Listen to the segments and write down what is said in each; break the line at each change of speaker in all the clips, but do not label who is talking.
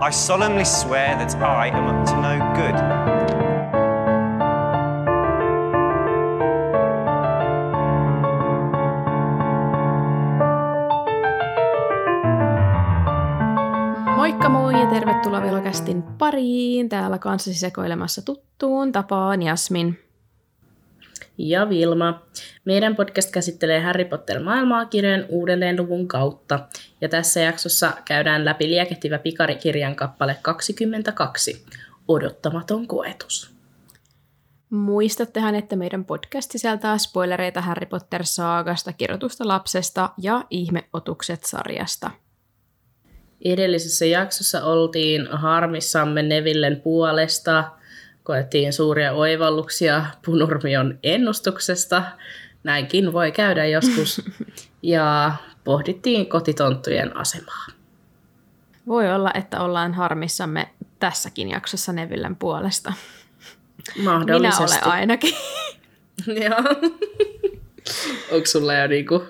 I solemnly swear that I am up to no good.
Moikka moi ja tervetuloa Vilokästin pariin. Täällä kanssasi sekoilemassa tuttuun tapaan Jasmin.
Ja Vilma. Meidän podcast käsittelee Harry Potter-maailmaa kirjojen uudelleenluvun kautta. Ja tässä jaksossa käydään läpi liekehtivä pikarikirjan kappale 22, Odottamaton koetus.
Muistattehan, että meidän podcast sisältää spoilereita Harry Potter-saagasta, kirjoitusta lapsesta ja ihmeotukset-sarjasta.
Edellisessä jaksossa oltiin harmissamme Nevillen puolesta, koettiin suuria oivalluksia Punurmion ennustuksesta, näinkin voi käydä joskus, ja pohdittiin kotitonttujen asemaa.
Voi olla, että ollaan harmissamme tässäkin jaksossa Nevillen puolesta. Minä
Mahdollisesti.
olen ainakin.
Joo. Onko sulla jo niinku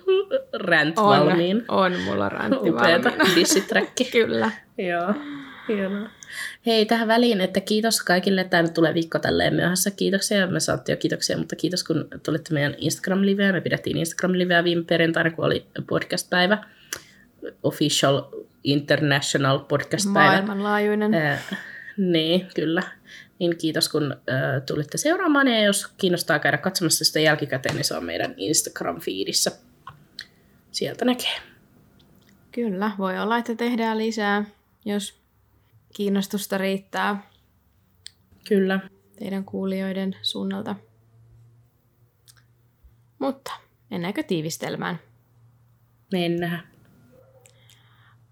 rant
On,
valmiin?
on mulla valmiina.
dissiträkki.
Kyllä.
Joo, hienoa. Hei, tähän väliin, että kiitos kaikille. Tämä nyt tulee viikko tälleen myöhässä. Kiitoksia. Me saatte jo kiitoksia, mutta kiitos kun tulitte meidän Instagram-liveä. Me pidettiin Instagram-liveä viime perjantaina, kun oli podcast-päivä. Official International podcast-päivä.
Maailmanlaajuinen.
Ää, niin, kyllä. Niin kiitos, kun ää, tulitte seuraamaan. Ja jos kiinnostaa käydä katsomassa sitä jälkikäteen, niin se on meidän Instagram-fiidissä. Sieltä näkee.
Kyllä, voi olla, että tehdään lisää, jos kiinnostusta riittää
Kyllä.
teidän kuulijoiden suunnalta. Mutta mennäänkö tiivistelmään?
Mennään.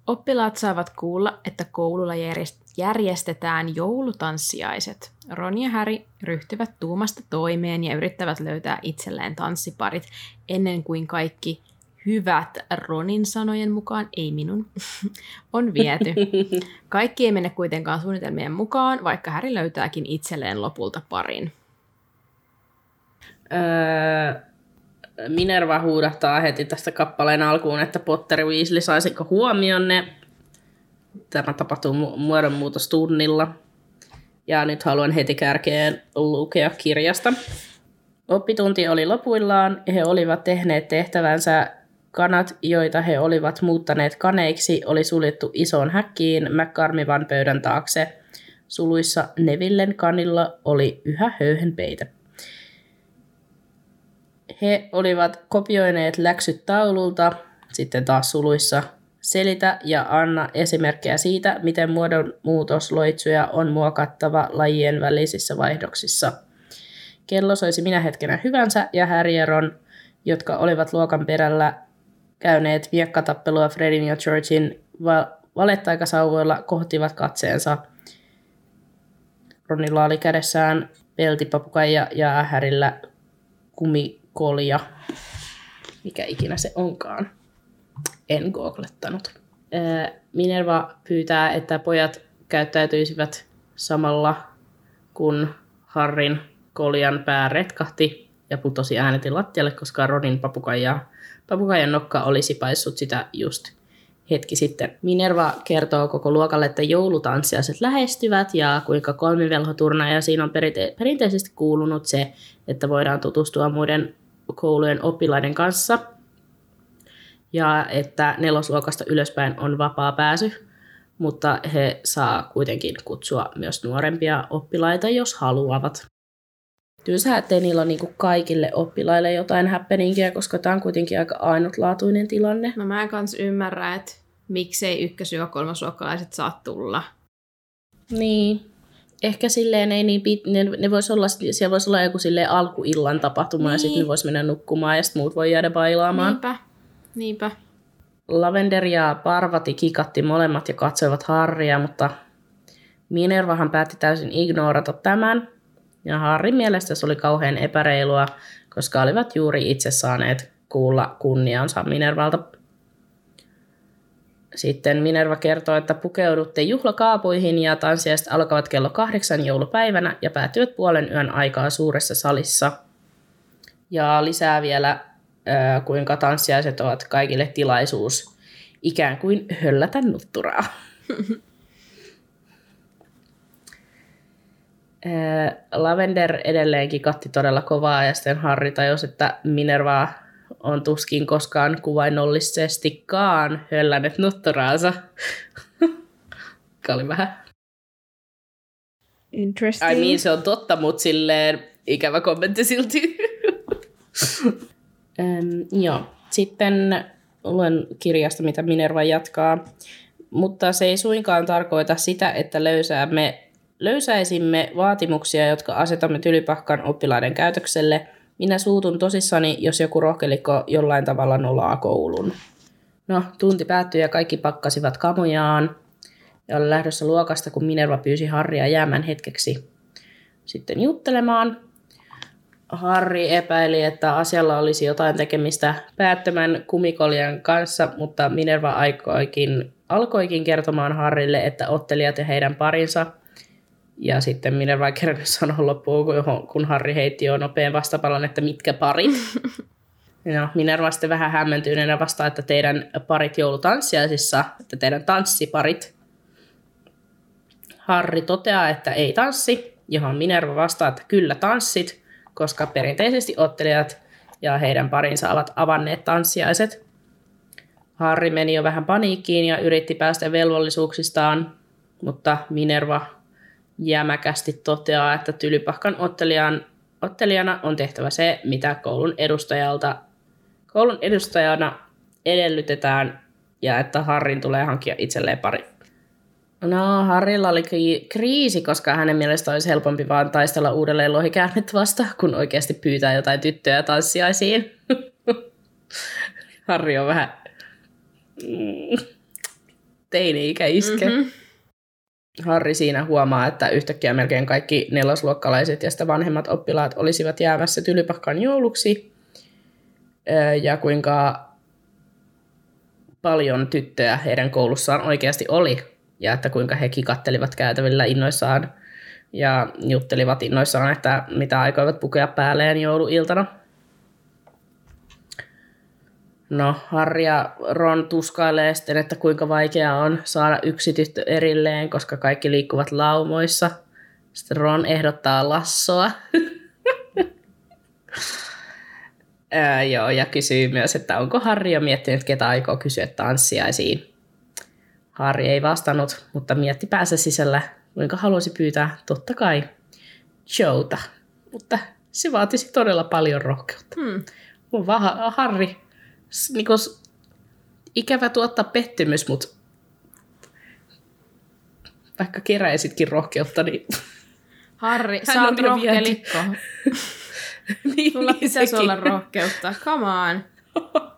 Oppilaat saavat kuulla, että koululla järjest- järjestetään joulutanssiaiset. Ron ja Harry ryhtyvät tuumasta toimeen ja yrittävät löytää itselleen tanssiparit ennen kuin kaikki hyvät Ronin sanojen mukaan, ei minun, on viety. Kaikki ei mene kuitenkaan suunnitelmien mukaan, vaikka Harry löytääkin itselleen lopulta parin.
Öö, Minerva huudahtaa heti tästä kappaleen alkuun, että Potter Weasley saisiko huomionne. Tämä tapahtuu mu- muodonmuutostunnilla. Ja nyt haluan heti kärkeen lukea kirjasta. Oppitunti oli lopuillaan ja he olivat tehneet tehtävänsä. Kanat, joita he olivat muuttaneet kaneiksi, oli suljettu isoon häkkiin McCarmivan pöydän taakse. Suluissa Nevillen kanilla oli yhä höyhenpeite. He olivat kopioineet läksyt taululta, sitten taas suluissa selitä ja anna esimerkkejä siitä, miten muodonmuutosloitsuja on muokattava lajien välisissä vaihdoksissa. Kello soisi minä hetkenä hyvänsä ja Harry ja Ron, jotka olivat luokan perällä käyneet miekkatappelua Fredin ja Georgin va- valettaikasauvoilla, kohtivat katseensa. Ronilla oli kädessään peltipapukaija ja Härillä kumikolja, mikä ikinä se onkaan. En googlettanut. Minerva pyytää, että pojat käyttäytyisivät samalla, kun Harrin koljan pää retkahti ja putosi äänetin lattialle, koska Ronin papukaija, papukaijan nokka olisi paissut sitä just hetki sitten. Minerva kertoo koko luokalle, että joulutanssiaiset lähestyvät ja kuinka kolmivelhoturna siinä on perinte- perinteisesti kuulunut se, että voidaan tutustua muiden koulujen oppilaiden kanssa ja että nelosluokasta ylöspäin on vapaa pääsy, mutta he saa kuitenkin kutsua myös nuorempia oppilaita, jos haluavat. Tylsää, ettei niillä ole niinku kaikille oppilaille jotain happeningia, koska tämä on kuitenkin aika ainutlaatuinen tilanne.
No mä en kans ymmärrä, että miksei ykkös- ja kolmasluokkalaiset saa tulla.
Niin. Ehkä silleen ei niin pit, ne, ne vois olla, siellä voisi olla joku silleen alkuillan tapahtuma niin. ja sitten ne vois mennä nukkumaan ja sitten muut voi jäädä bailaamaan.
Niinpä, niinpä.
Lavender ja Parvati kikatti molemmat ja katsoivat Harria, mutta Minervahan päätti täysin ignorata tämän. Ja Harrin mielestä se oli kauhean epäreilua, koska olivat juuri itse saaneet kuulla kunniansa Minervalta. Sitten Minerva kertoo, että pukeudutte juhlakaapuihin ja tanssiaiset alkavat kello kahdeksan joulupäivänä ja päättyvät puolen yön aikaa suuressa salissa. Ja lisää vielä, kuinka tanssiaiset ovat kaikille tilaisuus ikään kuin höllätä nutturaa. Lavender edelleenkin katti todella kovaa ja sitten Harri tajusi, että Minerva on tuskin koskaan kuvainnollisestikaan höllännyt nuttoraansa. Joka oli vähän...
Interesting.
I mean, se on totta, mutta silleen ikävä kommentti silti. ähm, joo. Sitten luen kirjasta, mitä Minerva jatkaa. Mutta se ei suinkaan tarkoita sitä, että löysäämme, löysäisimme vaatimuksia, jotka asetamme tylypahkan oppilaiden käytökselle. Minä suutun tosissani, jos joku rohkelikko jollain tavalla nolaa koulun. No, tunti päättyi ja kaikki pakkasivat kamojaan ja oli lähdössä luokasta, kun Minerva pyysi Harria jäämään hetkeksi sitten juttelemaan. Harri epäili, että asialla olisi jotain tekemistä päättömän kumikoljan kanssa, mutta Minerva aikoikin, alkoikin kertomaan Harrille, että ottelijat ja heidän parinsa. Ja sitten Minerva ei kerännyt sanoa loppuun, kun Harri heitti jo nopean vastapalon, että mitkä parit. No, Minerva sitten vähän hämmentyneenä vastaa, että teidän parit joulutanssiaisissa, että teidän tanssiparit. Harri toteaa, että ei tanssi, johon Minerva vastaa, että kyllä tanssit, koska perinteisesti ottelijat ja heidän parinsa ovat avanneet tanssiaiset. Harri meni jo vähän paniikkiin ja yritti päästä velvollisuuksistaan, mutta Minerva jämäkästi toteaa, että Tylypahkan ottelijan, ottelijana on tehtävä se, mitä koulun edustajalta koulun edustajana edellytetään ja että Harrin tulee hankkia itselleen pari. No, Harrilla oli kriisi, koska hänen mielestä olisi helpompi vaan taistella uudelleen lohikäännettä vasta, kun oikeasti pyytää jotain tyttöjä tanssiaisiin. Harri on vähän mm, teini-ikä iske. Mm-hmm. Harri siinä huomaa, että yhtäkkiä melkein kaikki nelosluokkalaiset ja sitä vanhemmat oppilaat olisivat jäämässä tylypahkan jouluksi. Ja kuinka paljon tyttöjä heidän koulussaan oikeasti oli ja että kuinka he kikattelivat käytävillä innoissaan ja juttelivat innoissaan, että mitä aikoivat pukea päälleen jouluiltana. No, Harri ja Ron tuskailee sitten, että kuinka vaikeaa on saada yksi tyttö erilleen, koska kaikki liikkuvat laumoissa. Sitten Ron ehdottaa lassoa. Ää, joo, ja kysyy myös, että onko Harri jo miettinyt, ketä aikoo kysyä tanssiaisiin. Harri ei vastannut, mutta mietti päässä sisällä, kuinka haluaisi pyytää totta kai Joota. Mutta se vaatisi todella paljon rohkeutta. Hmm. Mun vaan Harri, niin kun, ikävä tuottaa pettymys, mutta vaikka keräisitkin rohkeutta, niin...
Harri, sä oot rohkelikko. niin, Sulla niin pitäisi sekin. olla rohkeutta. Come on.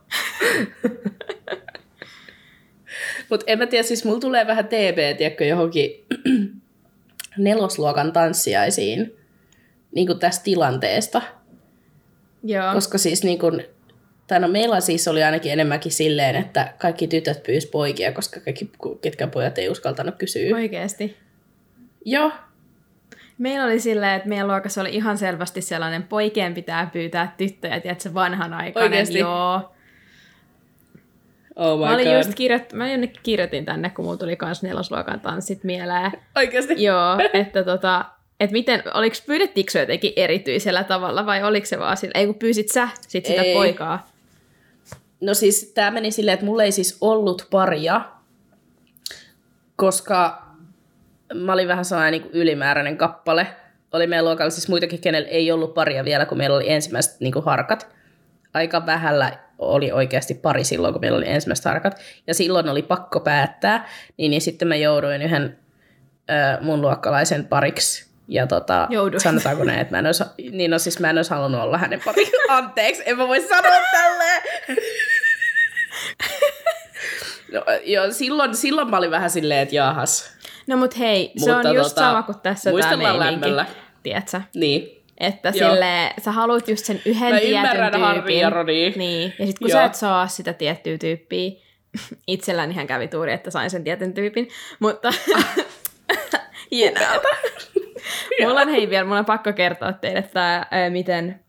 Mutta en mä tiedä, siis mulla tulee vähän TB, tiedätkö, johonkin nelosluokan tanssiaisiin niin kuin tästä tilanteesta.
Joo.
Koska siis niin kuin, tai no meillä siis oli ainakin enemmänkin silleen, että kaikki tytöt pyys poikia, koska kaikki ketkä pojat ei uskaltanut kysyä.
Oikeesti?
Joo.
Meillä oli silleen, että meidän luokassa oli ihan selvästi sellainen, poikien pitää pyytää tyttöjä, tiedätkö, vanhanaikainen.
Oikeesti?
Joo.
Oh my
mä, olin
God.
just kirjoit, mä jonnekin kirjoitin tänne, kun mulla tuli kans nelosluokan tanssit mieleen.
Oikeasti?
Joo, että tota, että miten, oliko, pyydettiinkö se jotenkin erityisellä tavalla vai oliko se vaan sillä, ei kun pyysit sä sit sitä
Ei.
poikaa?
No siis tämä meni silleen, että mulla ei siis ollut paria, koska mä olin vähän sellainen niin ylimääräinen kappale. Oli meidän luokalla siis muitakin, kenellä ei ollut paria vielä, kun meillä oli ensimmäiset niin harkat. Aika vähällä oli oikeasti pari silloin, kun meillä oli ensimmäiset harkat. Ja silloin oli pakko päättää, niin, niin sitten mä jouduin yhden ö, mun luokkalaisen pariksi. Ja tota,
Jouduin.
sanotaanko näin, että mä en olisi, niin no siis mä en olisi halunnut olla hänen pariksi. Anteeksi, en mä voi sanoa tälleen. No, joo, silloin, silloin mä olin vähän silleen, että jaahas.
No mut hei, se
Mutta
on just
tota,
sama kuin tässä tämä
lämmöllä.
Tiedätkö?
Niin.
Että
Joo.
sille, sä haluat just sen yhden
Mä
tietyn tyypin.
Harri.
Niin, ja sitten kun
Joo.
sä et saa sitä tiettyä tyyppiä, itselläni ihan kävi tuuri, että sain sen tietyn tyypin, mutta hienoa. mulla on hei vielä, mulla on pakko kertoa teille, että ää, miten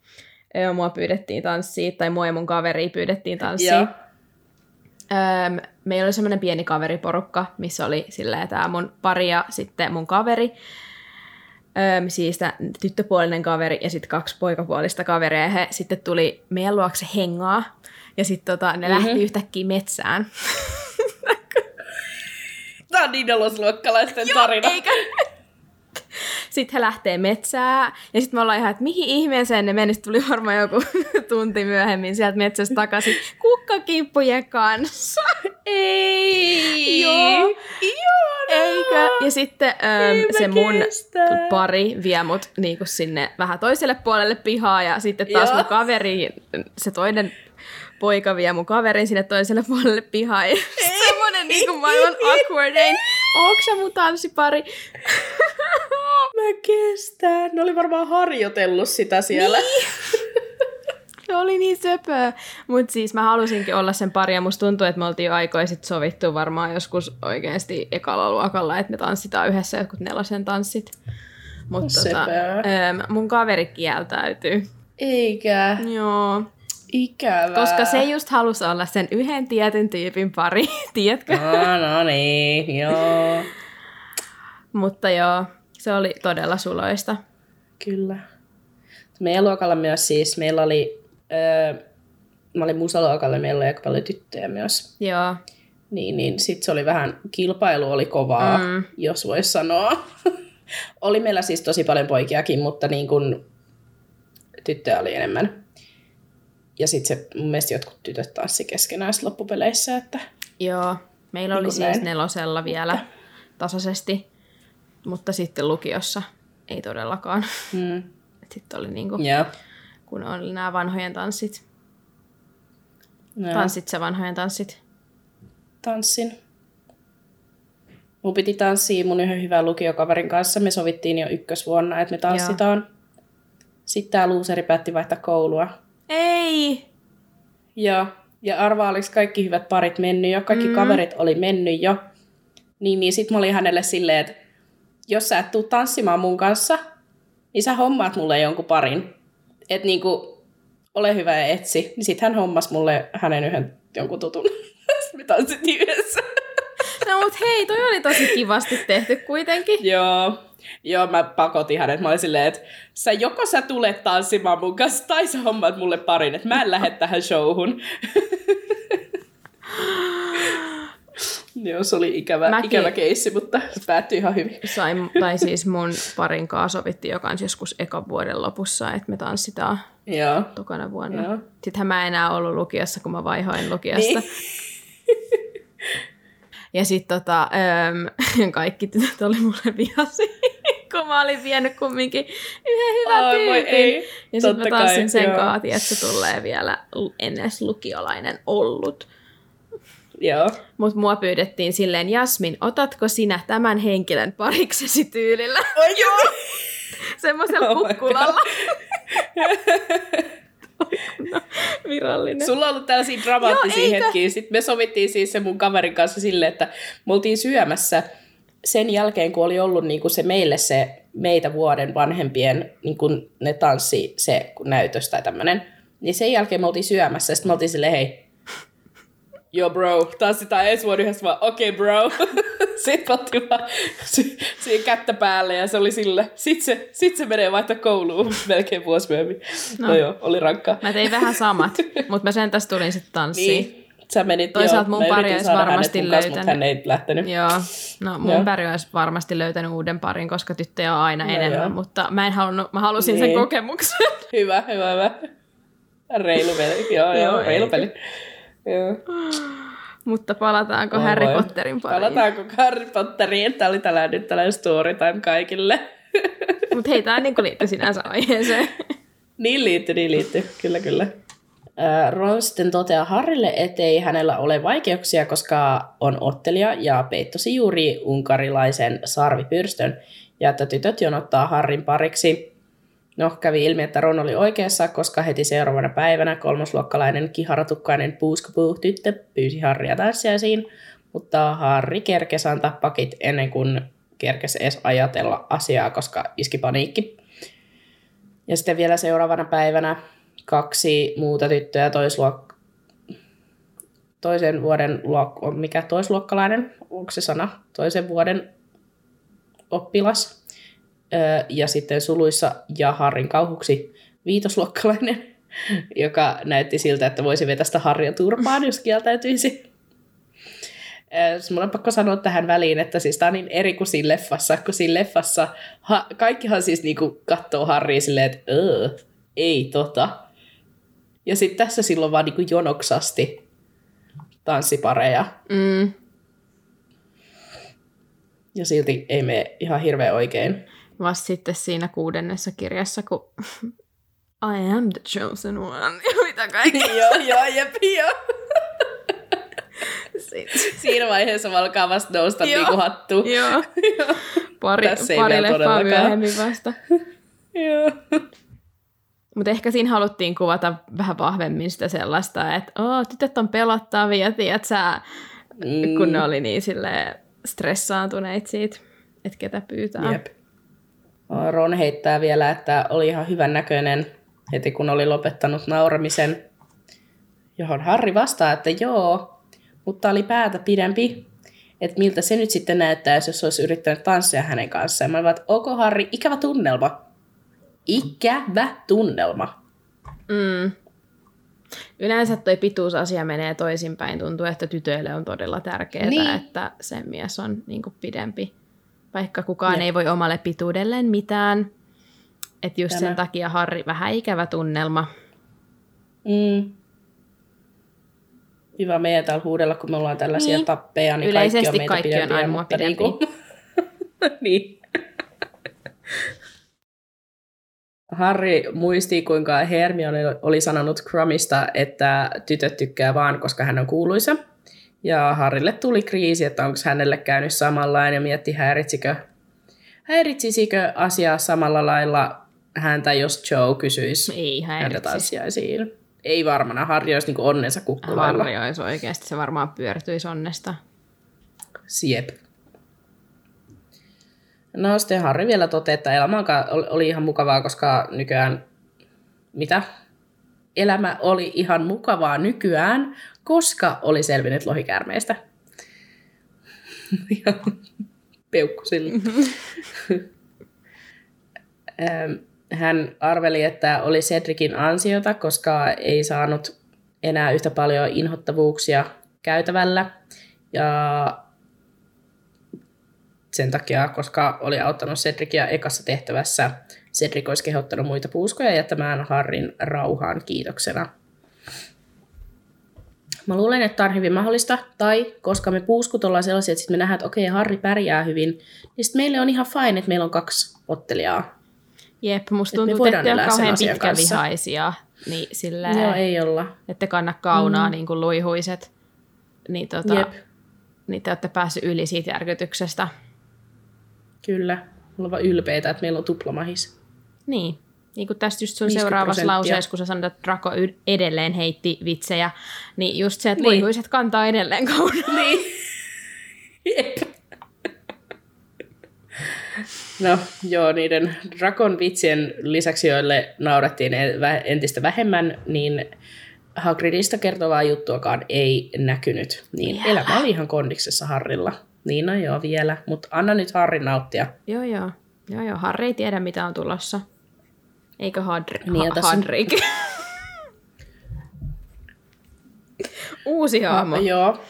ää, mua pyydettiin tanssiin, tai mua ja mun kaveri pyydettiin tanssiin.
Joo.
Öm, meillä oli semmoinen pieni kaveriporukka, missä oli silleen tämä mun pari ja sitten mun kaveri. Öm, siis tyttöpuolinen kaveri ja sitten kaksi poikapuolista kaveria. Ja he sitten tuli meidän luokse hengaa. Ja sitten tota, ne mm-hmm. lähti yhtäkkiä metsään.
Tämä on niin nelosluokkalaisten tarina.
Eikä? Sitten he lähtee metsään, ja sitten me ollaan ihan, että mihin ihmeeseen ne meni. Sitten tuli varmaan joku tunti myöhemmin sieltä metsästä takaisin kukkakimppujen kanssa.
Ei!
Joo.
Ihanaa!
Eikö? Ja sitten äm, se mun
kestä.
pari vie mut niinku sinne vähän toiselle puolelle pihaa ja sitten taas
Joo.
mun kaveri, se toinen poika vie mun kaverin sinne toiselle puolelle pihaa. Ja semmonen niinku maailman awkwardein. Onks sä mun tanssipari?
Mä kestän. Ne oli varmaan harjoitellut sitä siellä. Niin.
Se oli niin söpöä. Mutta siis mä halusinkin olla sen pari ja musta tuntuu, että me oltiin jo aikoja sit sovittu varmaan joskus oikeasti ekalla luokalla, että me tanssitaan yhdessä jotkut nelosen tanssit. Mutta tota, mun kaveri kieltäytyy.
Eikä.
Joo.
Ikävää.
Koska se just halusi olla sen yhden tietyn tyypin pari, tiedätkö?
No, no niin, joo.
Mutta joo, se oli todella suloista.
Kyllä. Meidän luokalla myös siis, meillä oli, öö, mä olin musaluokalla, meillä oli aika paljon tyttöjä myös.
Joo,
Niin, niin sit se oli vähän, kilpailu oli kovaa,
Mm.
jos voisi sanoa. oli meillä siis tosi paljon poikiakin, mutta niin kun tyttöjä oli enemmän. Ja sitten se, mun mielestä jotkut tytöt tanssi keskenään loppupeleissä, että
joo. Meillä
Niin
oli
kuin
siis
näin.
nelosella vielä tasaisesti, mutta sitten lukiossa ei todellakaan.
mm,
Sitten oli niinku,
joo.
kun oli nämä vanhojen tanssit.
joo.
Tanssit se vanhojen tanssit.
tanssin. Mun piti tanssia mun yhden hyvän lukiokaverin kanssa. Me sovittiin jo ykkösvuonna, että me tanssitaan. Sitten tää luuseri päätti vaihtaa koulua.
Ei!
Ja, ja arvaa, oliko kaikki hyvät parit mennyt jo. Kaikki
Mm.
kaverit oli mennyt jo. Niin, niin sit mä olin hänelle silleen, että jos sä et tuu tanssimaan mun kanssa, niin sä hommaat mulle jonkun parin. Että niinku, ole hyvä ja etsi. Niin sit hän hommas mulle hänen yhden jonkun tutun. me tanssittiin yhdessä.
No mut hei, toi oli tosi kivasti tehty kuitenkin.
Joo. Joo, mä pakotin hänet. Mä olin silleen, että sä joko sä tulet tanssimaan mun kanssa, tai sä hommaat mulle parin, että mä en lähde tähän showhun. Joo, se oli ikävä,
Mäkin-
ikävä keissi, mutta se päättyi ihan hyvin.
Sain, tai siis mun parin kanssa sovittiin jo kans joskus ekan vuoden lopussa, että me tanssitaan
Joo.
tokana vuonna.
Joo.
Sittenhän mä en enää ollut lukiossa, kun mä vaihoin lukiosta.
Niin.
Ja sitten tota, äm, kaikki tytöt oli mulle vihasi, kun mä olin vienyt kumminkin yhden hyvän
voi
tyypin. Ja sitten mä tanssin
kai,
sen kaati, että se tulee vielä ennen lukiolainen ollut.
Joo.
Mutta mua pyydettiin silleen, Jasmin, otatko sinä tämän henkilön pariksesi tyylillä?
Oi, joo.
Semmoisella
Oh
kukkulalla. virallinen.
Sulla on ollut tällaisia dramaattisia
Joo,
hetkiä. Sitten me sovittiin siis sen mun kaverin kanssa silleen, että me oltiin syömässä sen jälkeen, kun oli ollut niin kuin se meille se meitä vuoden vanhempien niin kuin ne tanssi se näytös tai tämmöinen. Niin sen jälkeen me oltiin syömässä ja sitten me oltiin silleen, hei, Joo bro, tanssitaan ensi vuonna yhdessä vaan, okei okay, bro. Sitten otti vaan si- siihen kättä päälle ja se oli sille. Sitten se, sit se menee vaihtaa kouluun melkein vuosi myöhemmin. No,
No.
joo, oli rankkaa.
Mä tein vähän samat, mutta mä sen tästä tulin sitten tanssiin.
Niin, sä menit,
Toisaalta
joo,
mun pari olisi
hänet
varmasti
kanssa,
löytänyt.
Hän ei lähtenyt.
Joo, no mun
Joo.
pari olisi varmasti löytänyt uuden parin, koska tyttöjä on aina
No
enemmän,
joo.
mutta mä en halunnut, mä halusin sen
Niin.
kokemuksen.
Hyvä, hyvä, hyvä. Reilu peli. Joo,
Joo,
joo, reilu peli. Joo.
mutta palataanko
Voi
Harry. Potterin pariin?
Palataanko Harry Potteriin? Tämä oli tällainen, nyt tällainen story time kaikille.
Mutta hei, tää niin liittyy sinänsä aiheeseen.
Niin liittyy, niin liittyy. Kyllä, kyllä. Ää, Ron sitten toteaa Harrille, ettei hänellä ole vaikeuksia, koska on ottelija ja peittosi juuri unkarilaisen sarvipyrstön, ja että tytöt jonottaa Harrin pariksi. No, kävi ilmi, että Ron oli oikeassa, koska heti seuraavana päivänä kolmosluokkalainen kiharatukkainen puuskapuuh tyttö pyysi Harria tanssiaisiin, mutta Harri kerkesi antaa pakit ennen kuin kerkesi edes ajatella asiaa, koska iski paniikki. Ja sitten vielä seuraavana päivänä kaksi muuta tyttöä toisluok... toisen vuoden luok... mikä toisluokkalainen, onko se sana? Toisen vuoden oppilas. Ja sitten suluissa ja Harrin kauhuksi viitosluokkalainen, joka näytti siltä, että voisi vetästä Harria turpaan, jos kieltäytyisi. Öö, Mulla on pakko sanoa tähän väliin, että siis tää on niin eri kuin siinä leffassa, kun siinä leffassa ha, kaikkihan siis niinku katsoo Harria silleen, että öö, ei tota. Ja sitten tässä silloin vaan niinku jonoksasti tanssipareja.
Mm.
Ja silti ei mene ihan hirveän oikein.
Vasta sitten siinä kuudennessa kirjassa, kun I am the chosen one. Ja mitä kaikkea.
joo, joo, jep, joo. Siinä vaiheessa alkaa vasta nousta
Joo.
niinku hattu.
Joo. Pari, pari leffaa myöhemmin vasta.
Joo.
Mutta ehkä siinä haluttiin kuvata vähän vahvemmin sitä sellaista, että Oo, tytöt on pelottavia, tiedät sä,
Mm.
kun ne oli niin sille stressaantuneita siitä, että ketä pyytää.
Jep. Ron heittää vielä, että oli ihan hyvän näköinen heti kun oli lopettanut nauramisen. Johon Harri vastaa, että joo, mutta oli päätä pidempi. Että miltä se nyt sitten näyttäisi, jos olisi yrittänyt tanssia hänen kanssaan. Mä olin että ok Harri, ikävä tunnelma. Ikävä tunnelma.
Mm. Yleensä toi pituusasia menee toisinpäin. Tuntuu, että tytöille on todella tärkeää,
Niin.
että se mies on niin pidempi. Vaikka kukaan
Jep.
ei voi omalle pituudelleen mitään. Että just
Tämä.
sen takia Harri, vähän ikävä tunnelma.
Mm. Hyvä meidän täällä huudella, kun me ollaan tällaisia
Niin.
tappeja, niin
Yleisesti
kaikki on meitä
kaikki on
pidempiä,
aina mua
mutta
pidempiä.
Niinku... niin. Harry muisti, kuinka Hermione oli sanonut Crumista, että tytöt tykkää vaan, koska hän on kuuluisa. Ja Harrille tuli kriisi, että onko hänelle käynyt samanlainen ja mietti, häiritsikö, häiritsisikö asiaa samalla lailla häntä, jos Joe kysyisi
Ei häiritsisi.
tanssiaisiin. Ei varmana, Harri olisi niinku onnensa kukkulailla.
Harri olisi oikeasti, se varmaan pyörtyisi onnesta.
Siep. No sitten Harri vielä toteaa, että elämä oli ihan mukavaa, koska nykyään, mitä? Elämä oli ihan mukavaa nykyään, koska oli selvinnyt lohikärmeistä. Ja Peukku sille. Ähm, Hän arveli, että oli Cedricin ansiota, koska ei saanut enää yhtä paljon inhottavuuksia käytävällä. Ja sen takia, koska oli auttanut Cedricia ekassa tehtävässä, Cedric olisi kehottanut muita puuskoja jättämään Harrin rauhaan kiitoksena. Mä luulen, että tämä on hyvin mahdollista, tai koska me puuskut ollaan sellaisia, että sit me nähdään, että okei, Harri pärjää hyvin, niin sitten meille on ihan fine, että meillä on kaksi ottelijaa.
Jep, musta tuntuu, että
elää sen
kauhean pitkävihaisia. Niin silleen,
Joo, ei olla.
ette kanna kaunaa mm. niin kuin luihuiset. Niin, tota,
Jep,
niin te olette päässyt yli siitä järkytyksestä.
kyllä. Ollaan vaan ylpeitä, että meillä on tuplamahis.
Niin. Niin kuin tästä just sun
50
seuraavassa lauseessa, kun sä sanoit, että Draco y- edelleen heitti vitsejä, niin just se, että
Niin.
luihuiset kantaa edelleen kaunaa.
Niin. Jep. No joo, niiden Drakon vitsien lisäksi, joille naurettiin e- entistä vähemmän, niin Hagridista kertovaa juttuakaan ei näkynyt. Niin
Vielä.
elämä oli ihan kondiksessa Harrilla. Niin no joo vielä, mutta anna nyt Harri nauttia.
Joo, joo. Joo, joo. Harri ei tiedä, mitä on tulossa. Eikö Hadri?
Niin,
ha- Hadrik? Uusi hahmo.
Ah, joo.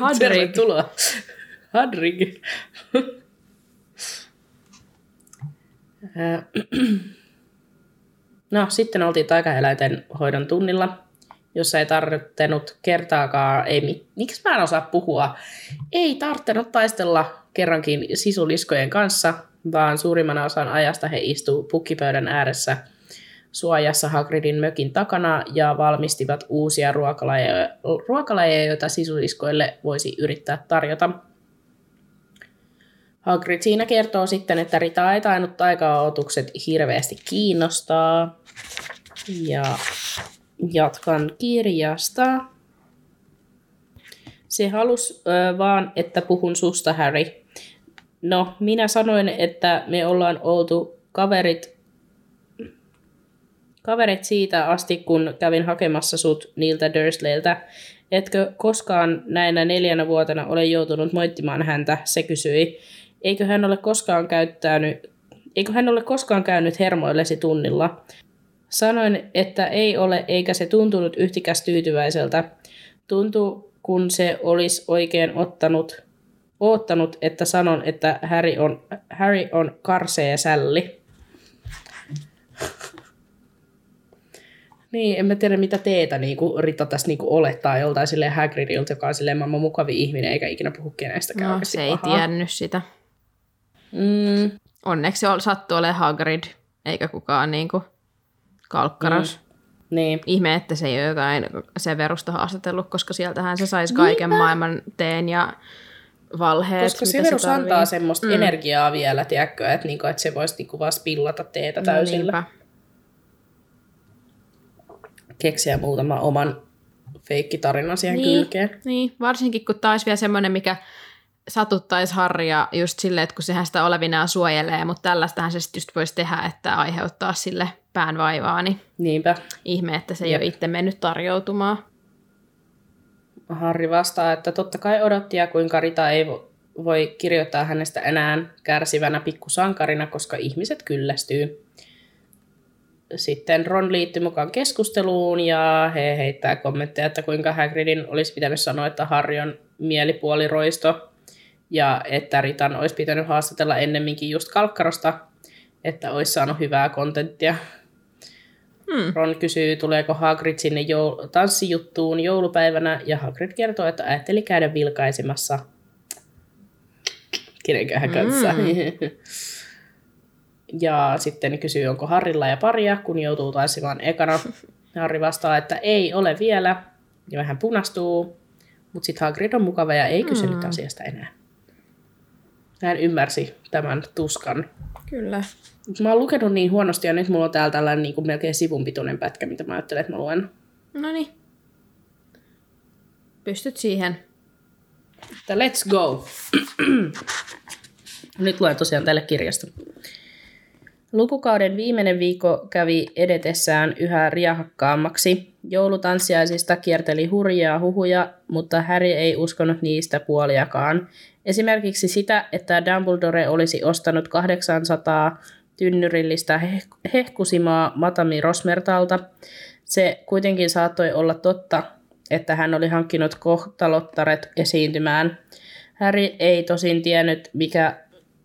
Hadrig.
Tervetuloa. Hadrig. No, sitten oltiin taikaeläinten hoidon tunnilla, jossa ei tarvittanut kertaakaan, ei, mi- miksi mä en osaa puhua, ei tarvittanut taistella kerrankin sisuliskojen kanssa, vaan suurimman osan ajasta he istuu pukkipöydän ääressä suojassa Hagridin mökin takana ja valmistivat uusia ruokalajeja, ruokalajeja joita sisuliskoille voisi yrittää tarjota. Hagrid siinä kertoo sitten, että Rita ei tainnut taikaotukset hirveästi kiinnostaa. Ja jatkan kirjasta. Se halusi ö, vaan, että puhun susta, Harry. No, minä sanoin, että me ollaan oltu kaverit kaverit siitä asti, kun kävin hakemassa sut niiltä Dursleyltä. Etkö koskaan näinä neljänä vuotena ole joutunut moittimaan häntä, se kysyi. Eikö hän ole koskaan käyttänyt, eikö hän ole koskaan käynyt hermoillesi tunnilla? Sanoin, että ei ole, eikä se tuntunut yhtikäs tyytyväiseltä. Tuntuu, kun se olisi oikein ottanut, oottanut, että sanon, että Harry on, Harry on karsee sälli. Niin, en mä tiedä mitä teetä niin kuin Rita tässä niin kuin olettaa joltain silleen Hagridilta, joka on silleen maailman mukavi ihminen eikä ikinä puhu kenestäkään
No, se ei
pahaa.
tiennyt sitä.
Mm,
Onneksi se ol- sattui olemaan Hagrid, eikä kukaan niinku kalkkaras. Mm.
niin.
Ihme, että se ei ole jotain Severusta haastatellut, koska sieltähän se saisi kaiken maailman teen ja valheet,
Koska Severus
se tarvii.
antaa semmoista mm. energiaa vielä, tiedätkö, että, niinku, että se voisi niinku vaan spillata teetä täysillä.
Niinpä.
Keksiä muutama oman feikkitarinan siihen
Niin.
kylkeen.
Niin, varsinkin kun taas vielä semmoinen, mikä satuttaisi Harria just silleen, että kun sehän sitä olevinaan suojelee, mutta tällaistähän se sitten just voisi tehdä, että aiheuttaa sille päänvaivaa, niin
Niinpä.
ihme, että se ei
Jep.
ole itse mennyt tarjoutumaan.
Harri vastaa, että totta kai odotti ja kuinka Rita ei vo- voi kirjoittaa hänestä enää kärsivänä pikkusankarina, koska ihmiset kyllästyy. Sitten Ron liittyy mukaan keskusteluun ja he heittää kommentteja, että kuinka Hagridin olisi pitänyt sanoa, että Harry on mielipuoliroisto ja että Ritan olisi pitänyt haastatella ennemminkin just Kalkkarosta, että olisi saanut hyvää kontenttia.
Hmm.
Ron kysyy, tuleeko Hagrid sinne joul- tanssijuttuun joulupäivänä, ja Hagrid kertoo, että ajatteli käydä vilkaisemassa kenenköhän kanssa. Mm. ja sitten kysyy, onko Harrilla ja paria, kun joutuu tanssimaan ekana. Harri vastaa, että ei ole vielä, ja vähän punastuu, mutta sitten Hagrid on mukava ja ei kysynyt mm. asiasta enää. Hän ymmärsi tämän tuskan
Kyllä.
Mä oon lukenut niin huonosti ja nyt mulla on täällä tällainen niin kuin melkein sivun pituinen pätkä, mitä mä ajattelen, että mä luen.
No niin. Pystyt siihen.
Että let's go! nyt luen tosiaan tälle kirjasta. Lukukauden viimeinen viikko kävi edetessään yhä riahakkaammaksi. Joulutanssiaisista kierteli hurjaa huhuja, mutta Harry ei uskonut niistä puoliakaan. Esimerkiksi sitä, että Dumbledore olisi ostanut 800 tynnyrillistä heh- hehkusimaa Matami Rosmertalta. Se kuitenkin saattoi olla totta, että hän oli hankkinut kohtalottaret esiintymään. Harry ei tosin tiennyt, mikä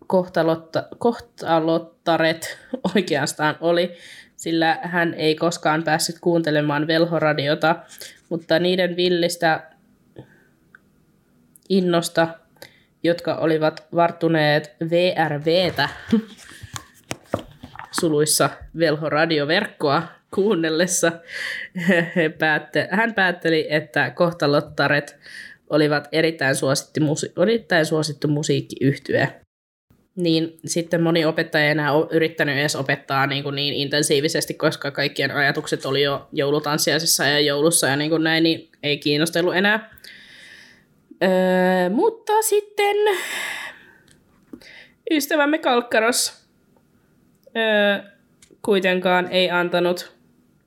kohtalotta, kohtalottaret oikeastaan oli, sillä hän ei koskaan päässyt kuuntelemaan velhoradiota, mutta niiden villistä innosta, jotka olivat varttuneet VRVtä suluissa velhoradioverkkoa kuunnellessa, päätte, hän päätteli, että kohtalottaret olivat erittäin suosittu, musi- erittäin suosittu musiikkiyhtye. Niin sitten moni opettaja ei enää yrittänyt edes opettaa niin, kuin niin intensiivisesti, koska kaikkien ajatukset oli jo joulutanssiaisessa ja joulussa ja niin kuin näin, niin ei kiinnostellut enää. Öö, mutta sitten ystävämme Kalkkaros öö, kuitenkaan ei antanut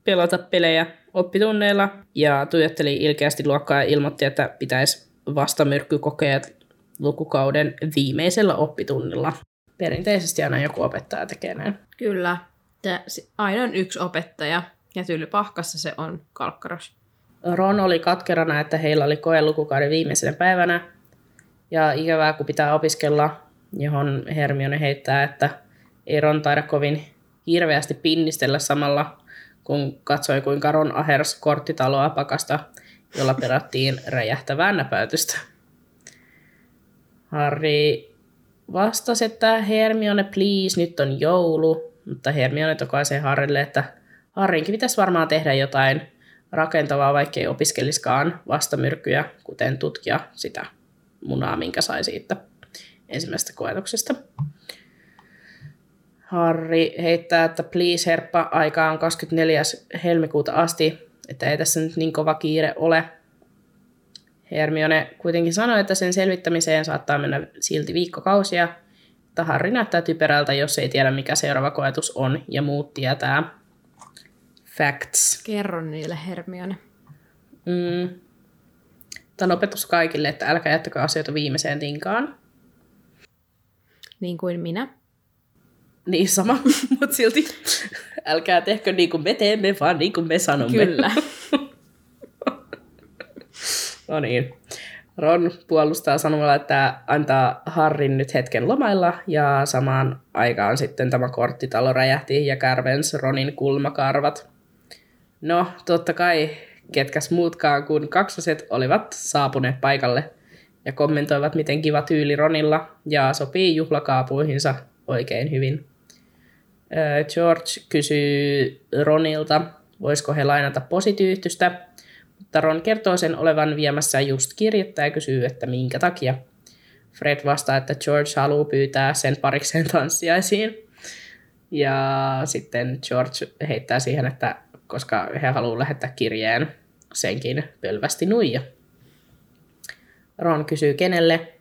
pelata pelejä oppitunneilla ja tuijotteli ilkeästi luokkaa ja ilmoitti, että pitäisi vastamyrkkykokeet lukukauden viimeisellä oppitunnilla. Perinteisesti aina joku opettaja tekee näin.
Kyllä. Aina on yksi opettaja, ja tylypahkassa se on kalkkaros.
Ron oli katkerana, että heillä oli koe lukukauden viimeisenä päivänä. Ja ikävää, kun pitää opiskella, johon Hermione heittää, että ei Ron taida kovin hirveästi pinnistellä samalla, kun katsoi kuinka Ron ahers korttitaloa pakasta, jolla perattiin räjähtävää näpäytystä. Harry vastasi, että Hermione, please, nyt on joulu. Mutta Hermione tokaisee Harrylle, että Harrinkin pitäisi varmaan tehdä jotain rakentavaa, vaikkei opiskeliskaan vastamyrkkyjä, kuten tutkia sitä munaa, minkä sai siitä ensimmäisestä koetuksesta. Harri heittää, että please herppa, aika on 24. helmikuuta asti, että ei tässä nyt niin kova kiire ole. Hermione kuitenkin sanoi, että sen selvittämiseen saattaa mennä silti viikkokausia, mutta Harri näyttää typerältä, jos ei tiedä mikä seuraava koetus on, ja muut tietää. Facts.
Kerro niille Hermione.
Mm. Tämä on opetus kaikille, että älkää jättäkö asioita viimeiseen tinkaan.
Niin kuin minä.
Niin sama, mutta silti älkää tehkö niin kuin me teemme, vaan niin kuin me sanomme.
Kyllä.
no niin. Ron puolustaa sanomalla, että antaa Harrin nyt hetken lomailla ja samaan aikaan sitten tämä korttitalo räjähti ja kärvens Ronin kulmakarvat. No, totta kai ketkäs muutkaan kuin kaksoset olivat saapuneet paikalle ja kommentoivat, miten kiva tyyli Ronilla ja sopii juhlakaapuihinsa oikein hyvin. George kysyy Ronilta, voisiko he lainata posityyhtystä, mutta Ron kertoo sen olevan viemässä just kirjettä ja kysyy, että minkä takia. Fred vastaa, että George haluaa pyytää sen parikseen tanssiaisiin. Ja sitten George heittää siihen, että koska he haluavat lähettää kirjeen senkin pölvästi nuija. Ron kysyy kenelle.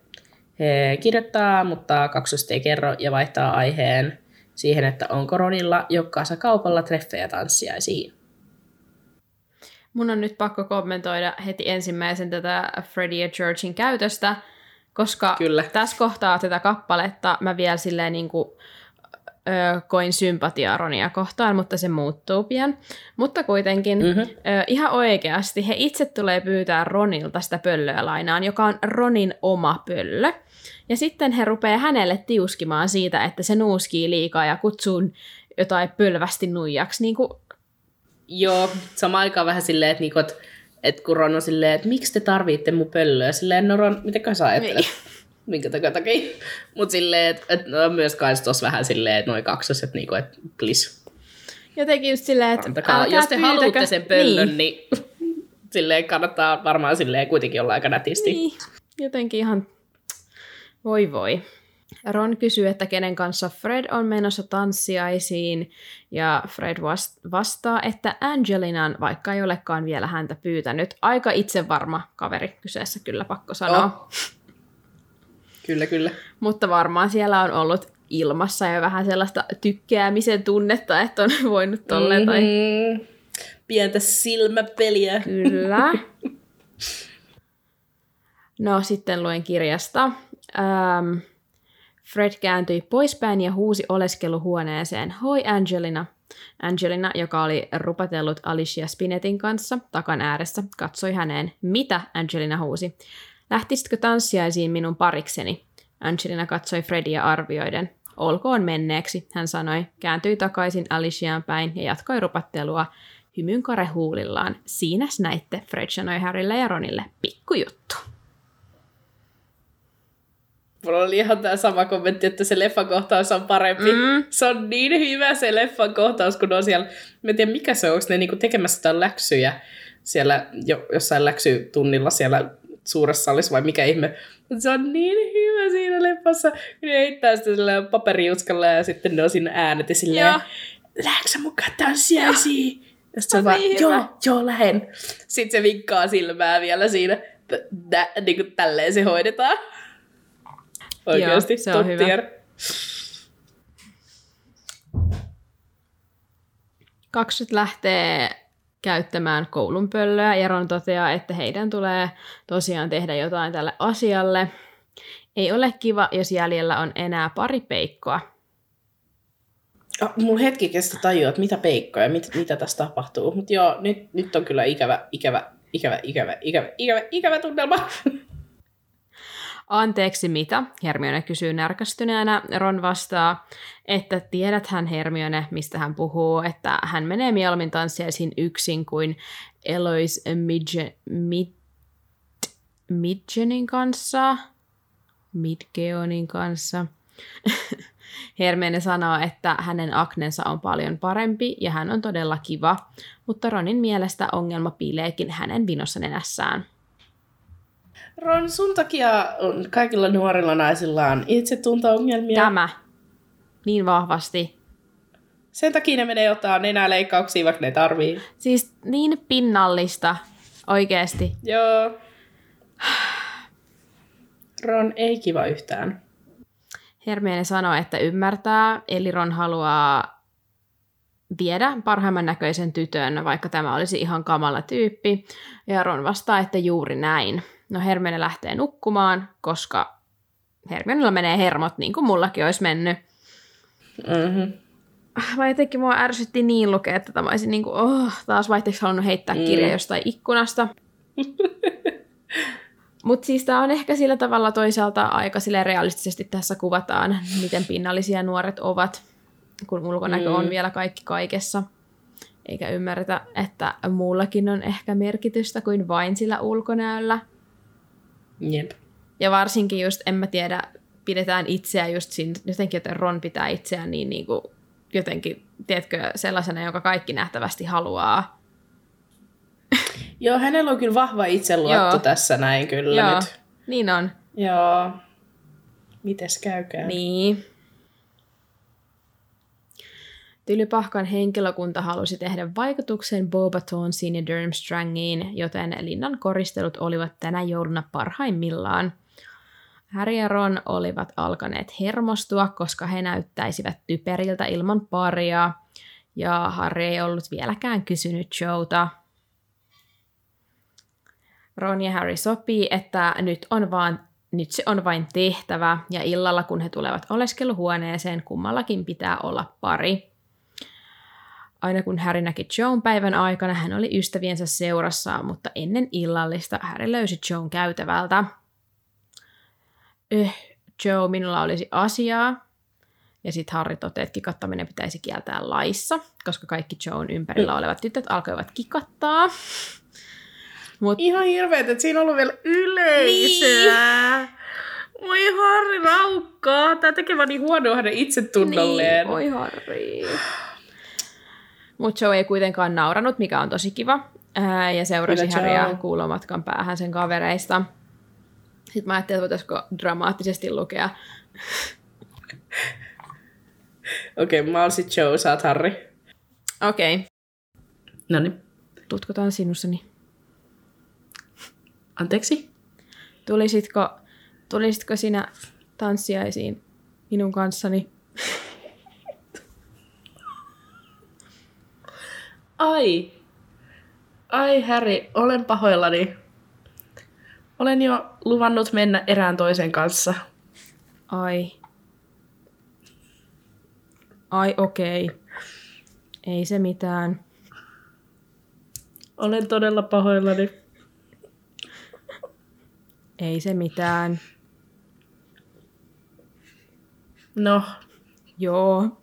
He kirjoittaa, mutta kaksosta ei kerro ja vaihtaa aiheen siihen, että onko Ronilla jokkaansa kaupalla treffejä tanssiaisiin.
Mun on nyt pakko kommentoida heti ensimmäisen tätä Freddie ja Georgein käytöstä, koska
Kyllä.
tässä kohtaa tätä kappaletta mä vielä silleen niin kuin, ö, koin sympatiaa Ronia kohtaan, mutta se muuttuu pian. Mutta kuitenkin
Mhm.
ö, ihan oikeasti he itse tulee pyytää Ronilta sitä pöllöä lainaan, joka on Ronin oma pöllö. Ja sitten he rupeaa hänelle tiuskimaan siitä, että se nuuskii liikaa ja kutsuu jotain pölvästi nuijaksi. Niin kuin,
Joo, sama aikaan vähän silleen, että, niinku, että, että kun Ron on silleen, että miksi te tarvitte mun pöllöä, silleen, no Ron, mitä sä ajattelet?
Niin.
Minkä takia takia? Mutta silleen, että, että no, myös kai tuossa vähän silleen, että noin kaksoset, niinku, että please,
jotenkin just silleen, että
antakaa. Jos te
pyytäkö-
haluatte sen pöllön,
niin.
niin, silleen kannattaa varmaan silleen kuitenkin olla aika nätisti.
Niin, jotenkin ihan voi voi. Ron kysyy, että kenen kanssa Fred on menossa tanssiaisiin, ja Fred vast- vastaa, että Angelinan, vaikka ei olekaan vielä häntä pyytänyt. Aika itsevarma kaveri kyseessä kyllä, pakko sanoa.
Oh. Kyllä, kyllä.
Mutta varmaan siellä on ollut ilmassa ja vähän sellaista tykkäämisen tunnetta, että on voinut tolleen tai
Mhm. Pientä silmäpeliä.
Kyllä. No sitten luen kirjasta. Ähm, Fred kääntyi poispäin ja huusi oleskeluhuoneeseen. Hoi Angelina. Angelina, joka oli rupatellut Alicia Spinetin kanssa takan ääressä, katsoi häneen. Mitä? Angelina huusi. Lähtisitkö tanssiaisiin minun parikseni? Angelina katsoi Fredia arvioiden. Olkoon menneeksi, hän sanoi, kääntyi takaisin Aliciaan päin ja jatkoi rupattelua hymynkare huulillaan. Siinäs näitte, Fred sanoi Harrylle ja Ronille. Pikkujuttu.
Mulla oli ihan tämä sama kommentti, että se leffan kohtaus on parempi.
Mm.
Se on niin hyvä se leffan kohtaus, kun on siellä, mä en tiedä mikä se on, onko ne niinku tekemässä sitä läksyjä siellä jo, jossain läksytunnilla siellä suuressa salissa vai mikä ihme. Mutta se on niin hyvä siinä leffassa, kun ne heittää sitä sillä paperijuskalla ja sitten ne on siinä äänet ja silleen,
Joo.
lähdekö sä mukaan tanssiaisiin? Ja sitten se on vaan,
niin
joo, joo, lähen. Sitten se vinkkaa silmää vielä siinä, t- tä, niin kuin tälleen se hoidetaan. Oikeasti,
se on hyvä.
tier.
Lähtee käyttämään koulun pöllöä ja Ron toteaa, että heidän tulee tosiaan tehdä jotain tälle asialle. Ei ole kiva, jos jäljellä on enää pari peikkoa.
Ah, mulla hetki kestä tajua, että mitä peikkoja, mit, mitä tässä tapahtuu. Mutta joo, nyt, nyt on kyllä ikävä, ikävä, ikävä, ikävä, ikävä, ikävä, ikävä tunnelma.
Anteeksi mitä? Hermione kysyy närkästyneenä. Ron vastaa, että tiedäthän Hermione, mistä hän puhuu, että hän menee mieluummin tanssiaisiin yksin kuin Elois Midge, Mid, Midgenin kanssa. Midgeonin kanssa. Hermione sanoo, että hänen aknensa on paljon parempi ja hän on todella kiva, mutta Ronin mielestä ongelma piileekin hänen vinossa nenässään.
Ron, sun takia on kaikilla nuorilla naisilla on itsetunto-ongelmia.
Tämä niin vahvasti
Sen takia ne menee ottaa nenäleikkauksia, vaikka ne tarvii.
Siis niin pinnallista, oikeesti.
Joo. Ron ei kiva yhtään.
Hermione sanoo, että ymmärtää, eli Ron haluaa viedä parhaimman näköisen tytön, vaikka tämä olisi ihan kamala tyyppi. Ja Ron vastaa, että juuri näin. No Hermione lähtee nukkumaan, koska Hermionilla menee hermot, niin kuin mullakin olisi mennyt.
Mm-hmm.
Vai jotenkin mua ärsytti niin lukea, että mä olisin niin kuin, oh, taas vaihteeksi halunnut heittää mm. kirja jostain ikkunasta. Mutta siis tämä on ehkä sillä tavalla toisaalta aika sille realistisesti tässä kuvataan, miten pinnallisia nuoret ovat, kun ulkonäkö mm. on vielä kaikki kaikessa. Eikä ymmärretä, että muullakin on ehkä merkitystä kuin vain sillä ulkonäöllä.
Jep.
Ja varsinkin just, en mä tiedä, pidetään itseä just siinä, jotenkin, että Ron pitää itseään niin, niin kuin, jotenkin, tiedätkö, sellaisena, joka kaikki nähtävästi haluaa.
Joo, hänellä on kyllä vahva itseluotto
Joo.
tässä näin kyllä
Joo,
nyt.
niin on.
Joo. Mites käykää?
Niin. Tylypahkan henkilökunta halusi tehdä vaikutuksen Bobatonsiin ja Durmstrangiin, joten linnan koristelut olivat tänä jouluna parhaimmillaan. Harry ja Ron olivat alkaneet hermostua, koska he näyttäisivät typeriltä ilman paria, ja Harry ei ollut vieläkään kysynyt Joota. Ron ja Harry sopii, että nyt, on vaan, nyt se on vain tehtävä, ja illalla kun he tulevat oleskeluhuoneeseen, kummallakin pitää olla pari. Aina kun Harry näki Joan päivän aikana, hän oli ystäviensä seurassa, mutta ennen illallista Harry löysi Joan käytävältä. Eh, Joe, minulla olisi asiaa. Ja sitten Harry toteaa, että kikattaminen pitäisi kieltää laissa, koska kaikki Joan ympärillä olevat tytöt alkoivat kikattaa. Mut,
Ihan hirveet, että siinä on ollut vielä yleisöä. Niin. Voi Harri raukkaa. Tää tekee vaan niin huonoa hänen itsetunnolleen.
Niin, oi Harry. Mutta Joe ei kuitenkaan nauranut, mikä on tosi kiva. Ää, ja seurasi
Kyllä,
Harrya kuulomatkan päähän sen kavereista. Sitten mä ajattelin, että voitaisiko dramaattisesti lukea.
Okei, okay, mä oon sit Joe, sä oot Harri.
Okei, okay.
Noniin.
tutkotaan sinussani.
Anteeksi?
Tulisitko, tulisitko sinä tanssiaisiin minun kanssani?
Ai. Ai Häri, olen pahoillani. Olen jo luvannut mennä erään toisen kanssa.
Ai. Ai okei. Okay. Ei se mitään.
Olen todella pahoillani.
Ei se mitään.
No,
Joo.